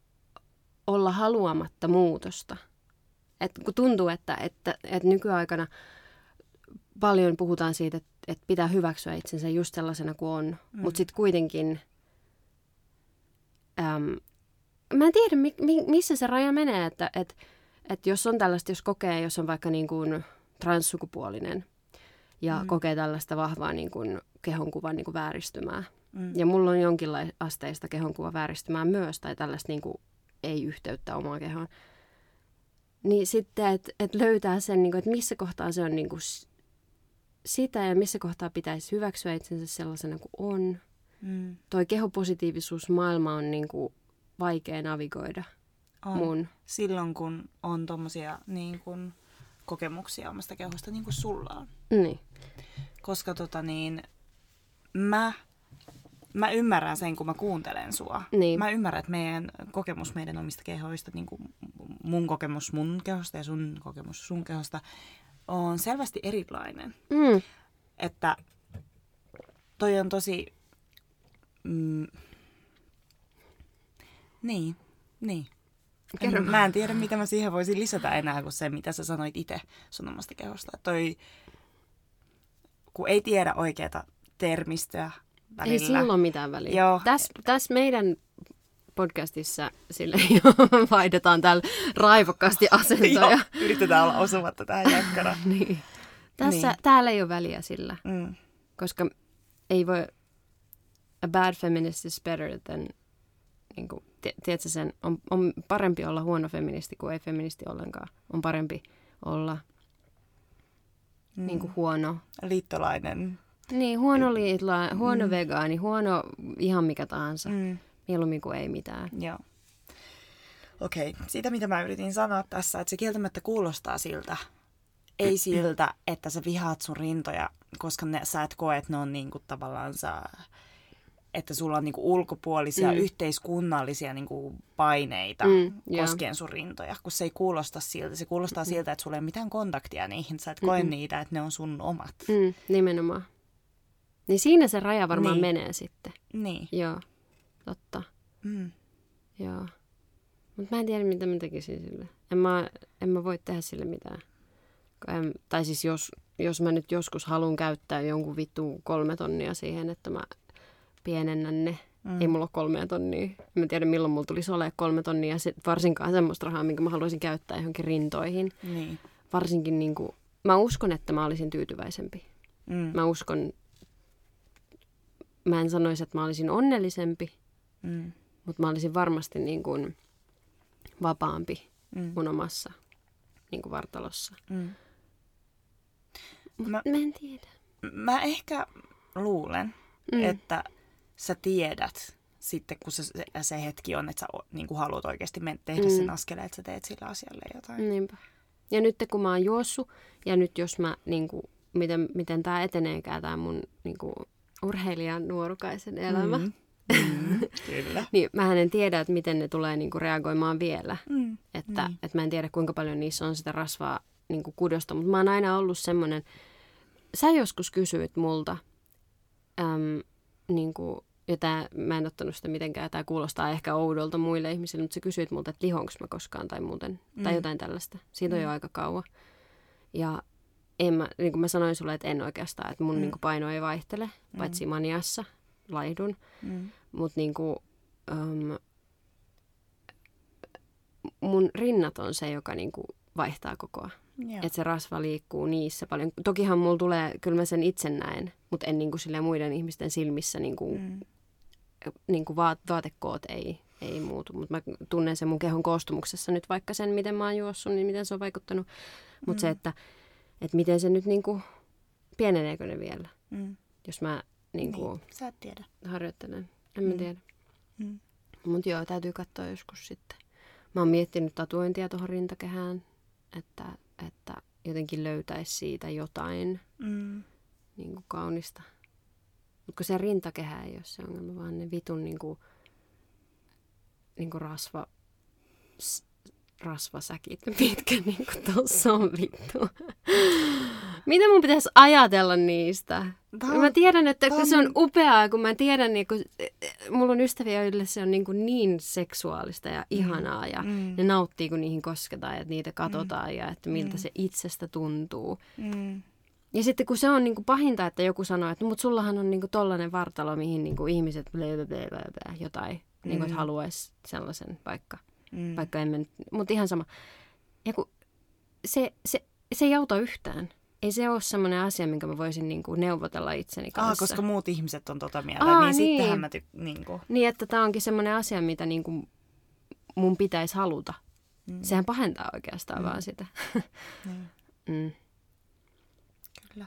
olla haluamatta muutosta. Et kun tuntuu, että, että, että nykyaikana paljon puhutaan siitä, että, että pitää hyväksyä itsensä just sellaisena kuin on, mm. mutta sitten kuitenkin äm, mä en tiedä, mi, mi, missä se raja menee, että et, et jos on tällaista, jos kokee, jos on vaikka niin kuin transsukupuolinen ja mm. kokee tällaista vahvaa niin kuin kehonkuvan niin kuin vääristymää. Mm. Ja mulla on jonkinlaista asteista kehonkuvan vääristymää myös, tai tällaista niin kuin ei-yhteyttä omaan kehoon. Niin sitten, että et löytää sen, niin kuin, että missä kohtaa se on niin kuin sitä ja missä kohtaa pitäisi hyväksyä itsensä sellaisena kuin on. Mm. Toi kehopositiivisuusmaailma on niin kuin vaikea navigoida on. mun. Silloin kun on tommosia niin kun, kokemuksia omasta kehosta niin kuin sulla on. Niin. Koska tota niin, mä, mä ymmärrän sen, kun mä kuuntelen sua. Niin. Mä ymmärrän, että meidän kokemus meidän omista kehoista, niin kuin mun kokemus mun kehosta ja sun kokemus sun kehosta, on selvästi erilainen. Mm. Että toi on tosi... Mm, niin, niin. En, mä en tiedä, mitä mä siihen voisin lisätä enää kuin se, mitä sä sanoit itse sun omasta kehosta. Toi, kun ei tiedä oikeata termistöä välillä. Ei silloin mitään väliä. Joo. Tässä täs meidän podcastissa sille vaihdetaan täällä raivokkaasti asentoja. Joo, yritetään olla osumatta tähän jakkara. niin. Tässä, niin. Täällä ei ole väliä sillä, mm. koska ei voi... A bad feminist is better than... Niin kuin, tiedätkö sen, on, on parempi olla huono feministi kuin ei feministi ollenkaan. On parempi olla mm. niin kuin huono... Liittolainen. Niin, huono liittolainen, huono mm. vegaani, huono ihan mikä tahansa. Mm. Mieluummin kuin ei mitään. Joo. Okei, okay. siitä mitä mä yritin sanoa tässä, että se kieltämättä kuulostaa siltä, ei siltä, että sä vihaat sun rintoja, koska ne, sä et koe, että ne on niinku tavallaan sä, että sulla on niinku ulkopuolisia mm. yhteiskunnallisia niinku paineita mm, koskien sun rintoja, kun se ei kuulosta siltä. Se kuulostaa mm. siltä, että sulla ei ole mitään kontaktia niihin, sä et koe mm. niitä, että ne on sun omat. Mm, nimenomaan. Niin siinä se raja varmaan niin. menee sitten. Niin. Joo, totta. Mm. Joo. Mutta mä en tiedä, mitä mä tekisin sille. En mä, en mä voi tehdä sille mitään. En, tai siis jos, jos mä nyt joskus haluan käyttää jonkun vittu kolme tonnia siihen, että mä pienennän ne. Mm. Ei mulla ole kolmea tonnia. Mä tiedä milloin mulla tulisi olemaan kolme tonnia. Sit varsinkaan semmoista rahaa, minkä mä haluaisin käyttää johonkin rintoihin. Niin. Varsinkin niin kuin, mä uskon, että mä olisin tyytyväisempi. Mm. Mä uskon, mä en sanoisi, että mä olisin onnellisempi, mm. mutta mä olisin varmasti niin kuin vapaampi mm. mun omassa niin kuin vartalossa. Mm. Mut mä, mä en tiedä. Mä ehkä luulen, mm. että sä tiedät sitten, kun se, se hetki on, että sä niin kuin haluat oikeasti tehdä mm. sen askeleen, että sä teet sillä asialle jotain. Niinpä. Ja nyt kun mä oon juossut, ja nyt jos mä, niin kuin, miten, miten tämä eteneekään, tämä mun niin kuin, urheilijan nuorukaisen elämä, mm. Mm, kyllä. niin mä en tiedä, että miten ne tulee niin kuin, reagoimaan vielä. Mm, että, niin. että mä en tiedä, kuinka paljon niissä on sitä rasvaa niin kuin kudosta, mutta mä oon aina ollut semmoinen, sä joskus kysyit multa, äm, niin kuin, ja tää, mä en ottanut sitä mitenkään, tämä kuulostaa ehkä oudolta muille ihmisille, mutta sä kysyit multa, että lihonko mä koskaan tai muuten, mm. tai jotain tällaista. Siitä on mm. jo aika kauan. Ja en mä, niin kuin mä sanoin sulle, että en oikeastaan, että mun mm. niin kuin paino ei vaihtele, mm. paitsi maniassa laihdun. Mm. Mutta niin kuin, um, mun rinnat on se, joka niin kuin vaihtaa koko ajan. Että se rasva liikkuu niissä paljon. Tokihan mulla tulee, kyllä mä sen itse näen, mutta en niin kuin muiden ihmisten silmissä niin kuin, mm. Niin kuin vaat, vaatekoot ei, ei muutu. Mutta mä tunnen sen mun kehon koostumuksessa nyt vaikka sen, miten mä oon juossut, niin miten se on vaikuttanut. Mutta mm. se, että että miten se nyt niin kuin, pieneneekö ne vielä, Mm. jos mä niin kuin, Niin, sä et tiedä. harjoittelen. En mä Mm. tiedä. Mm. Mutta joo, täytyy katsoa joskus sitten. Mä oon miettinyt tatuointia tuohon rintakehään, että, että jotenkin löytäisi siitä jotain Mm. niin kuin kaunista. Mutta kun se rintakehä ei ole se ongelma, vaan ne vitun niin kuin, niin kuin rasva, s- rasvasäkit, mitkä niin kuin tuossa on vittu. Mitä mun pitäisi ajatella niistä? On- Mä tiedän, että on- se on upeaa, kun mä tiedän, niin kun, mulla on ystäviä, joille se on niin, kuin niin seksuaalista ja ihanaa ja Mm. ne nauttii, kun niihin kosketaan ja niitä katsotaan ja että miltä Mm. se itsestä tuntuu. Mm. Ja sitten kun se on niin kuin pahinta, että joku sanoo, että no, mutta sullahan on niin kuin tollainen vartalo, mihin niin kuin ihmiset blö, jotain, mm. niin kuin, Mm. että haluaisi sellaisen vaikka, Mm. vaikka emme mutta ihan sama. Ja kun se, se, se ei auta yhtään. Ei se ole semmoinen asia, minkä mä voisin niin kuin neuvotella itseni kanssa. Ah, koska muut ihmiset on tota mieltä, Aa, niin, niin. sittenhän mä ty- niin kuin, Niin, että tämä onkin semmoinen asia, mitä niin kuin mun pitäisi haluta. mm. Sehän pahentaa oikeastaan Mm. vaan sitä. niin, mm. kyllä.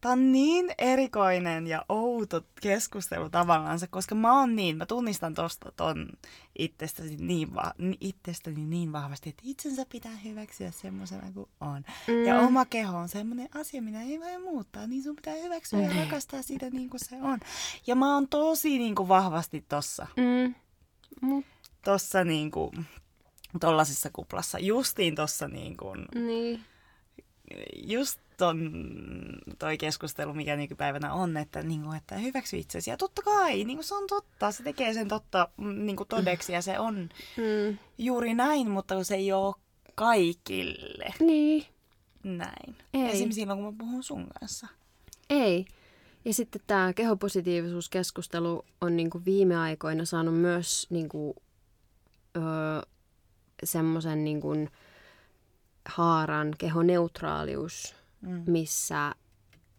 Tämä on niin erikoinen ja outo keskustelu tavallaan, koska mä oon niin, mä tunnistan tosta ton itsestäni niin, va- ni- itsestäni niin vahvasti, että itsensä pitää hyväksyä semmoisena kuin on. Mm. Ja oma keho on semmoinen asia, mitä ei voi muuttaa, niin sun pitää hyväksyä ja Niin. rakastaa sitä niin kuin se on. Ja mä oon tosi niin kuin vahvasti tossa, Mm. Mut, tossa niin kuin, tollasessa kuplassa. Justiin tossa niin kuin, niin. just ton, toi keskustelu, mikä nykypäivänä on, että, niin kuin, että hyväksy itsesi. Ja totta kai, niin kuin se on totta, se tekee sen totta mm, niin kuin todeksi ja se on Mm. juuri näin, mutta kun se ei ole kaikille Niin. näin. Ei. Esimerkiksi silloin, kun mä puhun sun kanssa. Ei. Ja sitten tämä kehopositiivisuuskeskustelu on niinku viime aikoina saanut myös niinku, öö, semmoisen niinku haaran kehoneutraalius, Mm. missä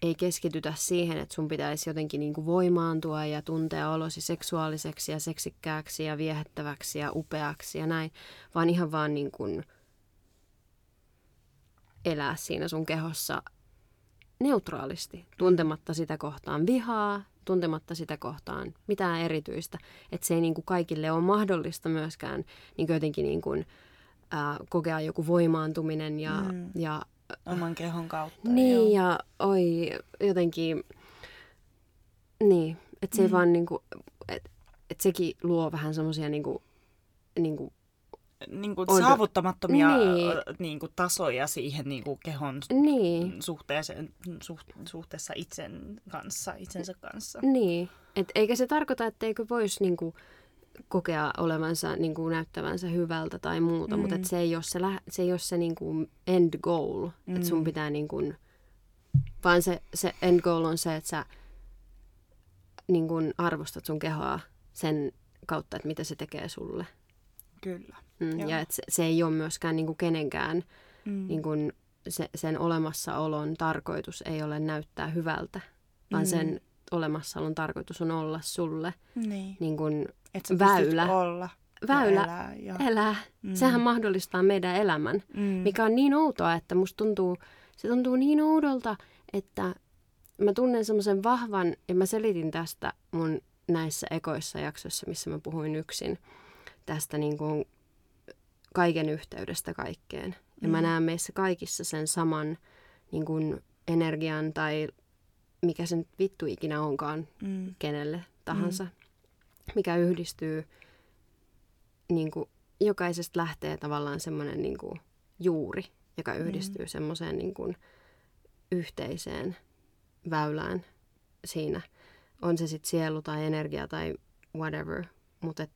ei keskitytä siihen, että sun pitäisi jotenkin niinku voimaantua ja tuntea olosi seksuaaliseksi ja seksikkääksi ja viehättäväksi ja upeaksi ja näin, vaan ihan vaan niinku elää siinä sun kehossa neutraalisti, tuntematta sitä kohtaan vihaa, tuntematta sitä kohtaan mitään erityistä. Että se ei niin kuin kaikille ole mahdollista myöskään niin kuin jotenkin niin kuin, ää, kokea joku voimaantuminen ja, mm. ja Oman kehon kautta. niin joo. ja oi jotenkin, niin, että se Mm. vaan niin kuin, että et sekin luo vähän semmoisia niin kuin, niin kuin, niin kuin saavuttamattomia Niin. niin kuin tasoja siihen niin kuin kehon niin, suhteeseen, suht, suhteessa itsen kanssa, itsensä kanssa. Niin, et eikä se tarkoita, etteikö voisi niinku kokea olevansa, niinku näyttävänsä hyvältä tai muuta, Mm. mutta et se ei ole se, lä- se, ei ole se niinku end goal, mm. että sun pitää niinku, vaan se, se end goal on se, että sä niinku arvostat sun kehoa sen kautta, että mitä se tekee sulle. Kyllä. Mm, Joo. ja että se, se ei ole myöskään niinku kenenkään Mm. niin kun se, sen olemassaolon tarkoitus ei ole näyttää hyvältä, vaan Mm. sen olemassaolon tarkoitus on olla sulle Niin. niin kun Että sä väylä. olla väylä elää. Ja... elää. Mm. Sehän mahdollistaa meidän elämän, Mm. mikä on niin outoa, että musta tuntuu, se tuntuu niin oudolta, että mä tunnen semmoisen vahvan, ja mä selitin tästä mun näissä ekoissa jaksoissa, missä mä puhuin yksin, tästä niin kuin kaiken yhteydestä kaikkeen. Ja mä Mm. näen meissä kaikissa sen saman niin kuin energian tai mikä se nyt vittu ikinä onkaan Mm. kenelle tahansa, mikä yhdistyy, niin kuin, jokaisesta lähtee tavallaan semmoinen niin kuin, juuri, joka yhdistyy mm. semmoiseen niin kuin, yhteiseen väylään siinä. On se sitten sielu tai energia tai whatever, mutta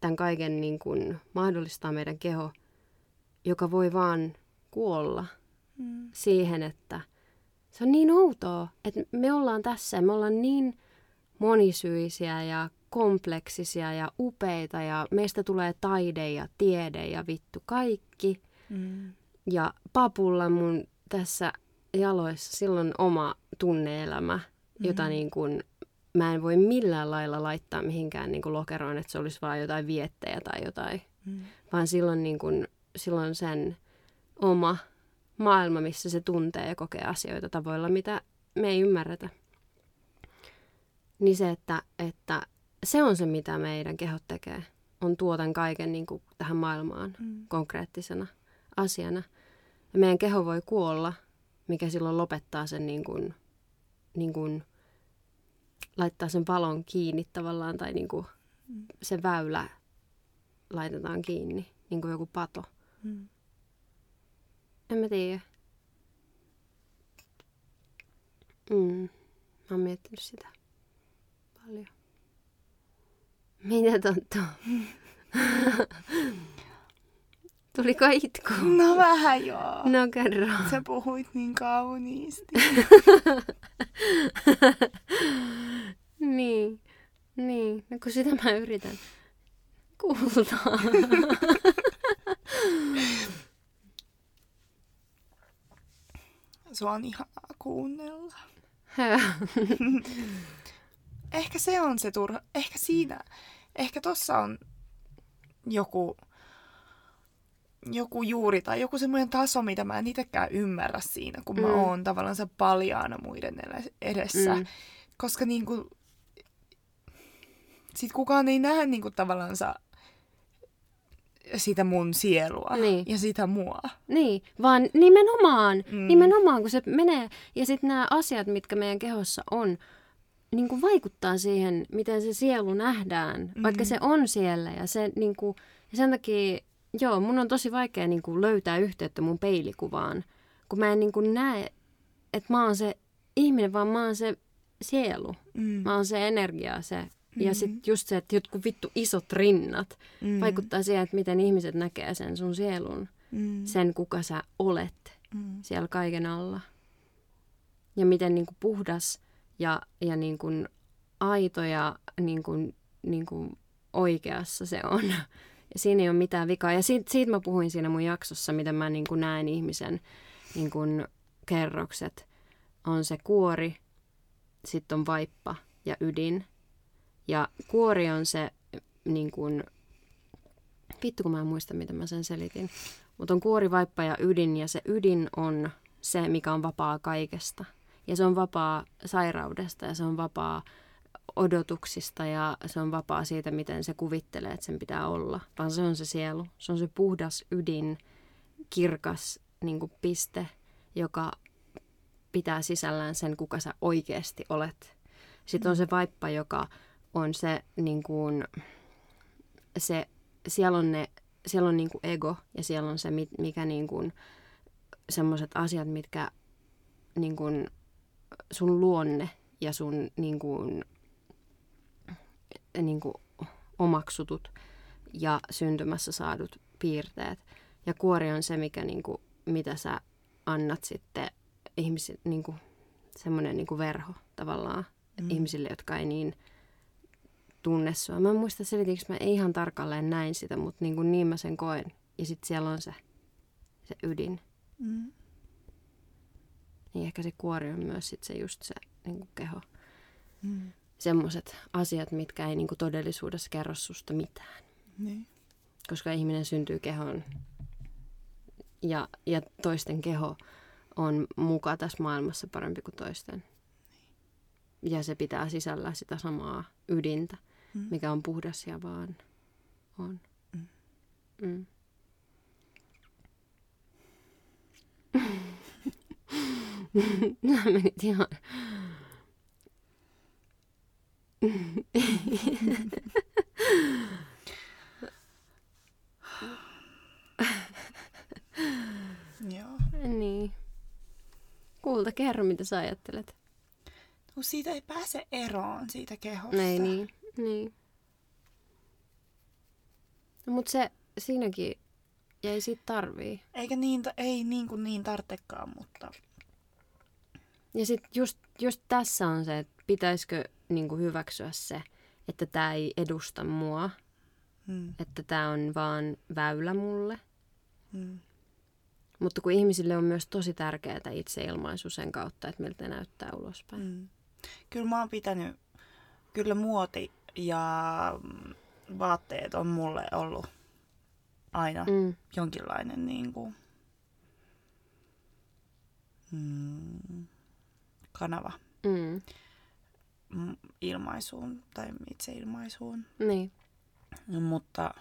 tämän kaiken niin kuin, mahdollistaa meidän keho, joka voi vaan kuolla Mm. siihen, että se on niin outoa, että me ollaan tässä me ollaan niin monisyisiä ja kompleksisia ja upeita ja meistä tulee taide ja tiede ja vittu kaikki. Mm. Ja papulla mun tässä jaloissa silloin oma tunneelämä, mm. jota niin kuin mä en voi millään lailla laittaa mihinkään niin kuin lokeroon, että se olisi vaan jotain viettejä tai jotain. Mm. Vaan silloin, niin kuin, silloin sen oma maailma, missä se tuntee ja kokee asioita tavoilla, mitä me ei ymmärretä. Niin se, että, että se on se, mitä meidän kehot tekee, on tuotan kaiken niin kuin tähän maailmaan mm. konkreettisena asiana. Ja meidän keho voi kuolla, mikä silloin lopettaa sen niin kuin, niin kuin, laittaa sen valon kiinni tavallaan, tai niin kuin mm. se väylä laitetaan kiinni, niin kuin joku pato. Mm. En mä tiedä. Mm. Mä oon miettinyt sitä paljon. Mitä tonttuu? Tuliko itku? No vähän joo. No kerro. Sä puhuit niin kauniisti. niin. Niin. No kun sitä mä yritän. Kultaa. Sua on ihanaa kuunnella. ehkä se on se turha. Ehkä siinä. Ehkä tossa on joku, joku juuri tai joku semmoinen taso, mitä mä en itsekään ymmärrä siinä, kun mm. mä oon tavallaan se paljaana muiden edessä. Mm. Koska niinku, sit kukaan ei näe niinku tavallaan sitä mun sielua niin. ja sitä mua. Niin, vaan nimenomaan, mm. nimenomaan kun se menee ja sitten nämä asiat, mitkä meidän kehossa on, niin kuin vaikuttaa siihen, miten se sielu nähdään, mm-hmm. vaikka se on siellä. Ja, se, niin kuin, ja sen takia, joo, mun on tosi vaikea niin kuin löytää yhteyttä mun peilikuvaan, kun mä en niin kuin näe, että mä oon se ihminen, vaan mä oon se sielu. Mm. Mä oon se energia, se Mm-hmm. Ja sitten just se, että jotkut vittu isot rinnat mm-hmm. vaikuttaa siihen, että miten ihmiset näkee sen sun sielun. Mm-hmm. Sen, kuka sä olet mm-hmm. siellä kaiken alla. Ja miten niin kuin puhdas ja, ja niin kuin aito ja niin kuin, niin kuin oikeassa se on. Ja siinä ei ole mitään vikaa. Ja siitä, siitä mä puhuin siinä mun jaksossa, miten mä niin kuin näen ihmisen niin kuin kerrokset. On se kuori, sitten on vaippa ja ydin. Ja kuori on se, niin kuin, vittu kun mä en muista, miten mä sen selitin. Mutta on kuori, vaippa ja ydin, ja se ydin on se, mikä on vapaa kaikesta – ja se on vapaa sairaudesta ja se on vapaa odotuksista ja se on vapaa siitä, miten se kuvittelee, että sen pitää olla. Vaan se on se sielu. Se on se puhdas ydin, kirkas niin kuin piste, joka pitää sisällään sen, kuka sä oikeasti olet. Sitten on se vaippa, joka on se, niin kuin, se siellä on, ne, siellä on niin kuin ego ja siellä on se, mikä niin kuin, semmoiset asiat, mitkä niin kuin, sun luonne ja sun niin kuin, niin kuin omaksutut ja syntymässä saadut piirteet. Ja kuori on se, mikä, niin kuin, mitä sä annat sitten ihmisille, niin kuin, semmoinen niin kuin verho tavallaan mm. ihmisille, jotka ei niin tunne sua. Mä en muista selitinkö mä ihan tarkalleen näin sitä, mutta niin, kuin niin mä sen koen. Ja sitten siellä on se, se ydin. Mm. Niin ehkä se kuori on myös sit se just se niin kuin keho. Mm. Semmoiset asiat, mitkä ei niin kuin todellisuudessa kerro susta mitään. Niin. Koska ihminen syntyy kehoon ja, ja toisten keho on muka tässä maailmassa parempi kuin toisten. Niin. Ja se pitää sisällä sitä samaa ydintä, mm. Mikä on puhdas ja vaan on. Mm. Mm. Nämä menit ihan... Joo. Niin. Kuulta, kerro mitä sä ajattelet. No siitä ei pääse eroon siitä kehosta. Ei niin, niin. No, mutta se siinäkin, ei siitä tarvii. Eikä niin, ei niin kuin niin tartekaan, mutta ja sitten just, just tässä on se, että pitäisikö niin kuin hyväksyä se, että tämä ei edusta mua. Hmm. Että tämä on vaan väylä mulle. Hmm. Mutta kun ihmisille on myös tosi tärkeää itseilmaisu sen kautta, että miltä näyttää ulospäin. Hmm. Kyllä mä oon pitänyt, kyllä muoti ja vaatteet on mulle ollut aina mm. jonkinlainen niin kuin, mm, kanava Mm. mm, ilmaisuun tai itseilmaisuun. Niin. Mutta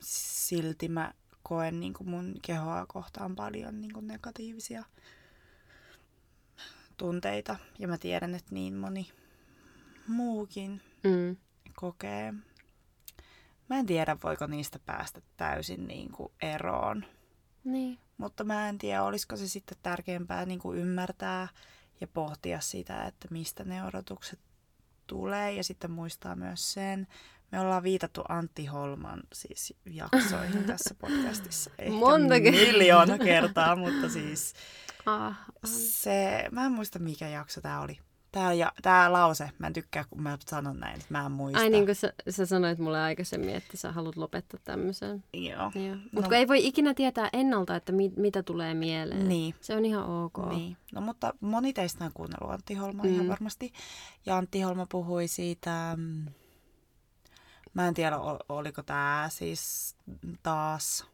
silti mä koen niin kuin mun kehoa kohtaan paljon niin kuin negatiivisia tunteita. Ja mä tiedän, että niin moni muukin Mm. kokee. Mä en tiedä, voiko niistä päästä täysin niin kuin eroon. Niin. Mutta mä en tiedä, olisiko se sitten tärkeämpää niin kuin ymmärtää ja pohtia sitä, että mistä ne odotukset tulee. Ja sitten muistaa myös sen, me ollaan viitattu Antti Holman siis jaksoihin tässä podcastissa. Ehkä Monta kertaa. miljoona kertaa, mutta siis Ah, se, mä en muista mikä jakso tää oli. Tää, ja, tää lause, mä en tykkää kun mä sanon näin, että mä en muista. Ai niin kuin sä, sä sanoit mulle aikaisemmin, että sä haluat lopettaa tämmöisen. Joo. Mutta No. ei voi ikinä tietää ennalta, että mit, mitä tulee mieleen. Niin. Se on ihan ok. Niin. No mutta moni teistä on kuunnellut Antti Holmaa mm. ihan varmasti. Ja Antti Holma puhui siitä, mm, mä en tiedä ol- oliko tämä siis taas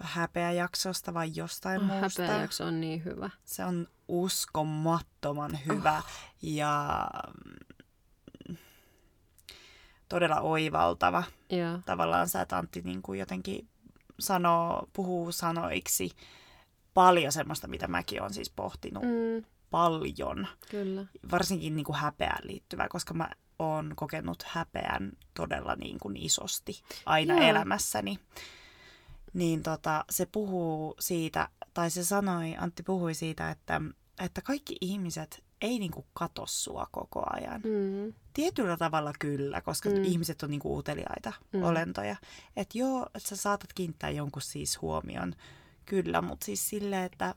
häpeäjaksosta vai jostain Oh, muusta. häpeäjakso on niin hyvä. Se on uskomattoman hyvä oh. ja mm, todella oivaltava. Joo. Tavallaan sä, että Antti niin kuin jotenkin sanoo, puhuu sanoiksi paljon semmoista, mitä mäkin olen siis pohtinut Mm, paljon. kyllä. Varsinkin niin kuin häpeään liittyvää, koska mä oon kokenut häpeän todella niin kuin isosti aina Joo. Elämässäni. Niin tota, se puhuu siitä, tai se sanoi, Antti puhui siitä, että, että kaikki ihmiset ei niin kuin kato sua koko ajan. Mm, Tietyllä tavalla kyllä, koska Mm. ihmiset on niinku uteliaita Mm. olentoja. Että joo, että sä saatat kiinnittää jonkun siis huomion, kyllä, mutta siis sille, että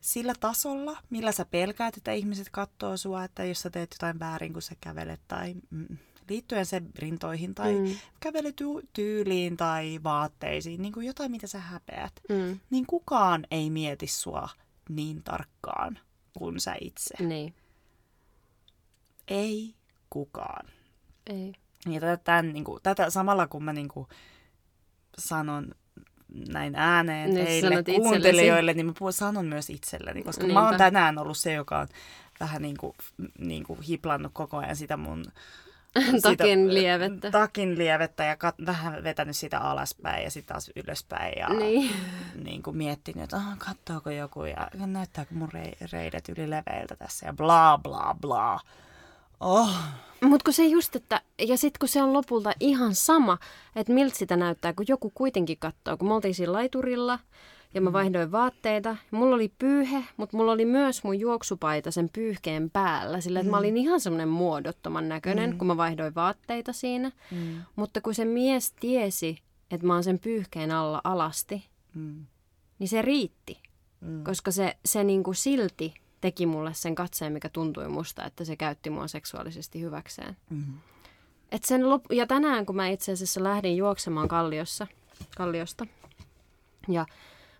sillä tasolla, millä sä pelkäät, että ihmiset katsoo sua, että jos sä teet jotain väärin, kun sä kävelet tai mm, liittyen sen rintoihin tai mm. kävelytyyliin tai vaatteisiin, niin kuin jotain, mitä sä häpeät, mm, niin kukaan ei mieti sua niin tarkkaan kuin sä itse. niin. Ei kukaan. Ei. Ja tätä, tämän, niin kuin, tätä samalla kun mä niin kuin, sanon näin ääneen Niin, teille kuuntelijoille, niin mä puhun, sanon myös itselleni, koska Niinpä. mä oon tänään ollut se, joka on vähän niin kuin, niin kuin hiplannut koko ajan sitä mun Takin lievettä. takin lievettä ja kat, vähän vetänyt sitä alaspäin ja sitten taas ylöspäin ja Niin. niin kuin miettinyt, että oh, kattoako joku ja näyttääkö mun rei, reidet yli leveiltä tässä ja bla bla bla. Oh, Mutta kun se just, että, ja sitten kun se on lopulta ihan sama, että miltä sitä näyttää, kun joku kuitenkin katsoo, kun me oltiin siinä laiturilla ja mä vaihdoin vaatteita. Mulla oli pyyhe, mutta mulla oli myös mun juoksupaita sen pyyhkeen päällä, sillä että mä olin ihan semmoinen muodottoman näköinen, kun mä vaihdoin vaatteita siinä. mm, Mutta kun se mies tiesi, että mä oon sen pyyhkeen alla alasti, mm, niin se riitti. mm. Koska se, se niinku silti teki mulle sen katseen, mikä tuntui musta, että se käytti mua seksuaalisesti hyväkseen. Mm. Et sen lop- ja tänään, kun mä itse asiassa lähdin juoksemaan Kalliossa, Kalliosta, ja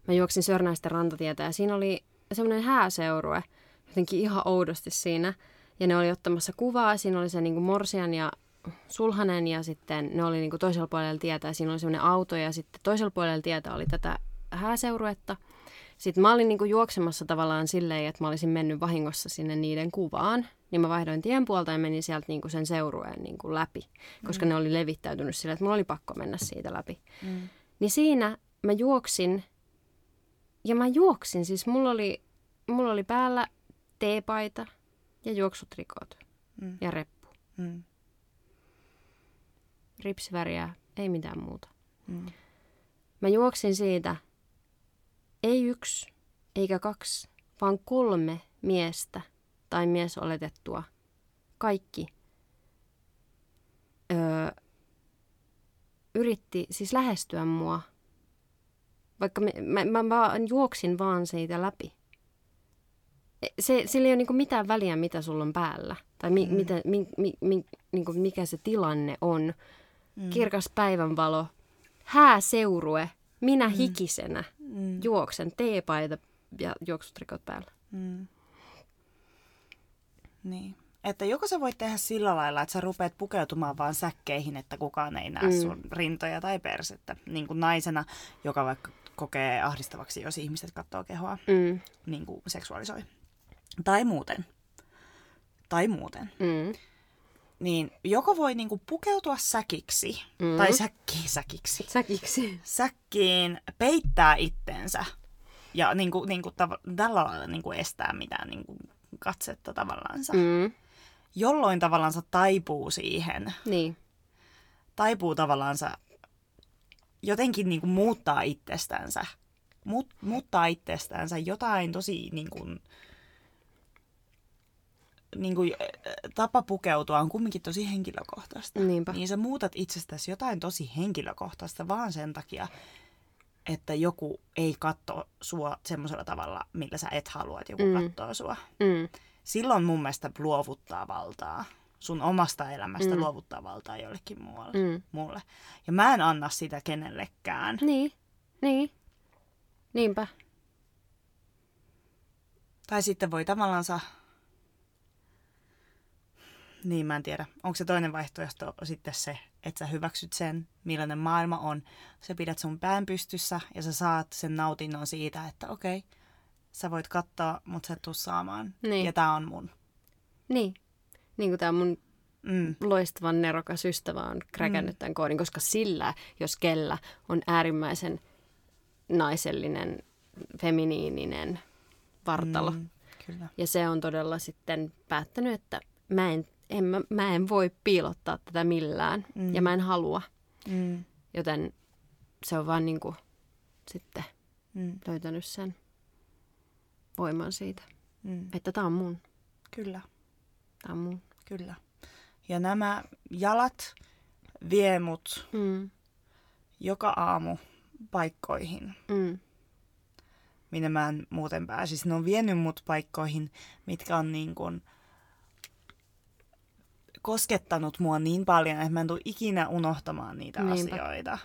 mä juoksin Sörnäisten rantatietä, ja siinä oli semmoinen hääseurue, jotenkin ihan oudosti siinä, ja ne oli ottamassa kuvaa, siinä oli se niinku Morsian ja Sulhanen, ja sitten ne oli niinku toisella puolella tietä, ja siinä oli semmoinen auto, ja sitten toisella puolella tietä oli tätä hääseuruetta. Sitten mä olin niinku juoksemassa tavallaan silleen, että mä olisin mennyt vahingossa sinne niiden kuvaan. Niin mä vaihdoin tien puolta ja menin sieltä niinku sen seurueen niinku läpi, koska ne oli levittäytynyt sille, että mulla oli pakko mennä siitä läpi. Mm. Niin siinä mä juoksin, ja mä juoksin, siis mulla oli, mulla oli päällä teepaita ja juoksutrikot Mm. ja reppu. Mm. Ripsiväriä, ei mitään muuta. Mm. Mä juoksin siitä, ei yksi eikä kaksi, vaan kolme miestä tai miesoletettua. Kaikki öö, yritti siis lähestyä mua, vaikka me, mä, mä vaan juoksin vaan siitä läpi. E, Se, sillä ei ole niinku mitään väliä, mitä sulla on päällä. Tai mi, Mm. mitä, mi, mi, mi, niinku mikä se tilanne on. Mm. Kirkas päivänvalo, hääseurue, minä hikisenä Mm. juoksen teepaita ja juoksutrikot päällä. Mm. Niin. Että joko sä voit tehdä sillä lailla, että sä rupeat pukeutumaan vaan säkkeihin, että kukaan ei näe Mm. sun rintoja tai persettä. Niin kuin naisena, joka vaikka kokee ahdistavaksi, jos ihmiset katsoo kehoa, Mm. niin kuin seksuaalisoi. Tai muuten. Tai muuten. Mm. Niin joko voi niin kuin pukeutua säkiksi, Mm. tai säkkiin säkiksi. Säkiksi. Säkkiin peittää itsensä ja niin kuin, niin kuin tav- tällä lailla niin kuin estää mitään niin kuin katsetta tavallaansa. Mm. Jolloin tavallaansa taipuu siihen, Niin. taipuu tavallaansa jotenkin niin kuin muuttaa itsestänsä. Mut, muuttaa itsestänsä jotain tosi niin kuin, niin kuin, tapa pukeutua on kumminkin tosi henkilökohtaista. Niinpä. Niin sä muutat itsestäsi jotain tosi henkilökohtaista vaan sen takia, että joku ei katso sua semmoisella tavalla, millä sä et halua, että joku Mm. katsoo sua. Mm. Silloin mun mielestä luovuttaa valtaa. Sun omasta elämästä Mm. luovuttaa valtaa jollekin muualle, Mm. mulle. Ja mä en anna sitä kenellekään. Niin. Niin. Niinpä. Tai sitten voi tavallaan sa... Niin, mä en tiedä. Onko se toinen vaihtoehto sitten se, että sä hyväksyt sen, millainen maailma on. Sä pidät sun pään pystyssä ja sä saat sen nautinnon siitä, että okei, sä voit katsoa, mutta sä et tuu saamaan. Niin. Ja tää on mun. Niin. Niin kuin tämä mun Mm. loistavan nerokas ystävä on kräkännyt mm. tämän koodin, koska sillä, jos kellä, on äärimmäisen naisellinen, feminiininen vartalo. Mm, kyllä. Ja se on todella sitten päättänyt, että mä en, en, mä, mä en voi piilottaa tätä millään mm. ja mä en halua. Mm. Joten se on vaan niin kuin sitten Mm. löytänyt sen voiman siitä, Mm. että tämä on mun, Kyllä. tämä on mun. Kyllä. Ja nämä jalat vie mut Mm. joka aamu paikkoihin, Mm. minne mä en muuten pääsisi. Ne on vienyt mut paikkoihin, mitkä on niin kuin koskettanut mua niin paljon, että mä en tule ikinä unohtamaan niitä Niinpä. asioita.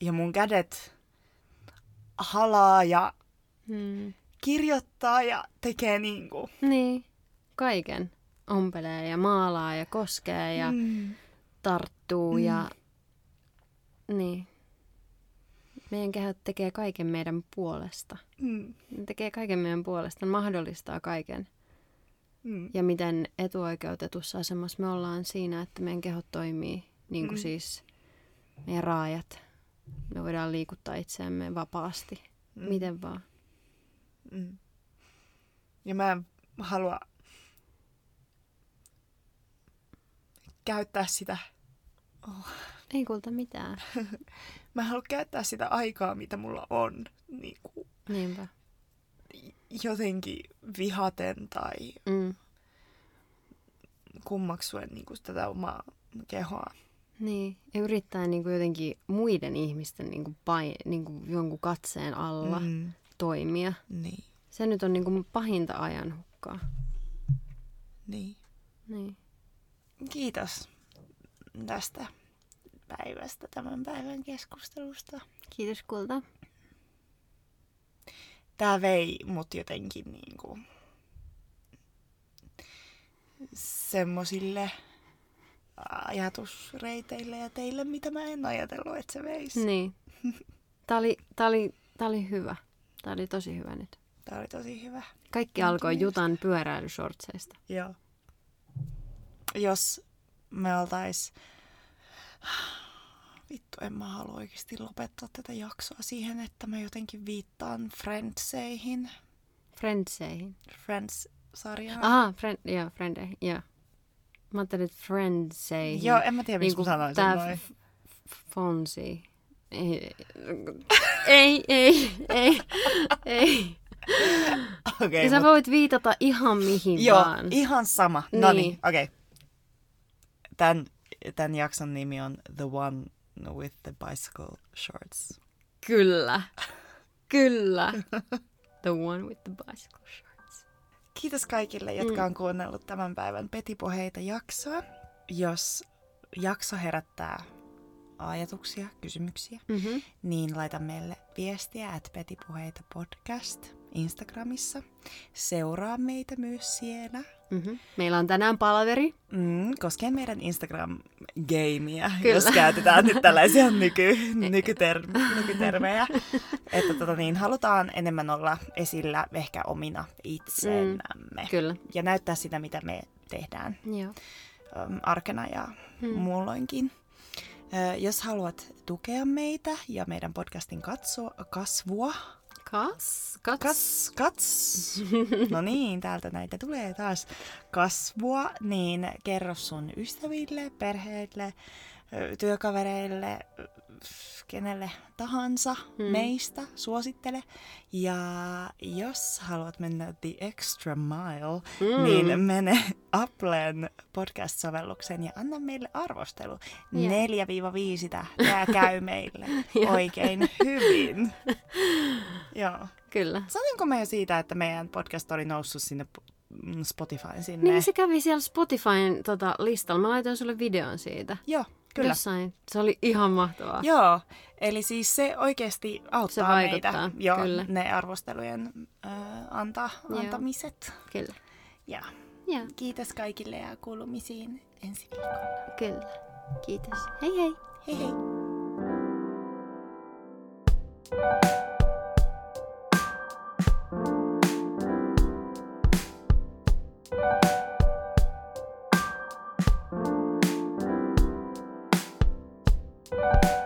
Ja mun kädet halaa ja Mm. kirjoittaa ja tekee niin kuin... Niin, kaiken. Ompelee ja maalaa ja koskee ja mm. Mm. tarttuu Mm. ja... Niin. Meidän kehät tekee kaiken meidän puolesta. Mm. Ne tekee kaiken meidän puolesta, ne mahdollistaa kaiken. Mm. Ja miten etuoikeutetussa asemassa me ollaan siinä, että meidän kehot toimii, niin kuin Mm. siis meidän raajat. Me voidaan liikuttaa itseämme vapaasti, Mm. miten vaan. Mm. Ja mä en halua käyttää sitä, Ei kulta mitään. mä en halua käyttää sitä aikaa, mitä mulla on, niin kuin Niinpä. Jotenkin vihaten tai Mm. kummaksuen niin kuin tätä omaa kehoa. Niin, ja yrittää niin kuin jotenkin muiden ihmisten niin kuin pain, niin kuin jonkun katseen alla mm. Toimia. Niin, Se nyt on niin kuin pahinta ajan hukkaa. niin. Niin. Kiitos tästä päivästä, tämän päivän keskustelusta. Kiitos kulta. Tää vei mut jotenkin niin kuin semmosille ajatusreiteille ja teille, mitä mä en ajatellut, että se veisi. Niin. Tää oli, tää oli, tää oli hyvä. Tää oli tosi hyvä nyt. Tää oli tosi hyvä. Kaikki Mun alkoi. Jutan pyöräilyshortseista. Joo. Jos me oltais... Vittu, en mä halua oikeasti lopettaa tätä jaksoa siihen, että mä jotenkin viittaan Friendseihin. Friendseihin. Friends-sarjaan. Aha, friend, joo, friendeihin, joo. Mä ajattelin, että friendseihin. Joo, en mä tiedä, miksi mä sanoin sen noin. f- Fonsi. Ei, ei, ei, ei, ei. Okei, Ja sä mut- voit viitata ihan mihin Joo, vaan. ihan sama. No Niin. niin, okei. Tän, tän jakson nimi on The One with the Bicycle Shorts. Kyllä. Kyllä. The one with the bicycle shorts. Kiitos kaikille, jotka Mm. on kuunnellut tämän päivän Petipoheita jaksoa. Jos jakso herättää ajatuksia, kysymyksiä, Mm-hmm. niin laita meille viestiä at Petipuheita podcast Instagramissa. Seuraa meitä myös siellä. Mm-hmm. Meillä on tänään palaveri. Mm, koskien meidän Instagram-gameia, jos käytetään nyt tällaisia nyky, nykyter- nykytermejä. että tota niin, halutaan enemmän olla esillä ehkä omina itsenämme. Mm, kyllä. Ja näyttää sitä, mitä me tehdään Joo. arkena ja Hmm. muulloinkin. Jos haluat tukea meitä ja meidän podcastin katsoa, kasvua, Kas? Kats? kas, kats, no niin, täältä näitä tulee taas kasvua, niin kerro sun ystäville, perheille, työkavereille, kenelle tahansa Hmm. meistä, suosittele. Ja jos haluat mennä the extra mile, Mm. niin mene Applen podcast-sovelluksen ja anna meille arvostelu. Joo. 4-5 tähteä käy meille oikein hyvin. Joo. Kyllä. Sanoinko me jo siitä, että meidän podcast oli noussut sinne mm, Spotifyn sinne? Niin se kävi siellä Spotifyn tota, listalla. Mä laitoin sulle videon siitä. Joo, kyllä. Jossain. Se oli ihan mahtavaa. Joo, eli siis se oikeasti auttaa Se vaikuttaa, meitä. Joo, kyllä. ne arvostelujen äh, anta, Joo. antamiset. Kyllä. Ja Joo, kiitos kaikille ja kuulumisiin ensi viikolla. kyllä. Kiitos. Hei hei. Hei hei! Thank Thanks.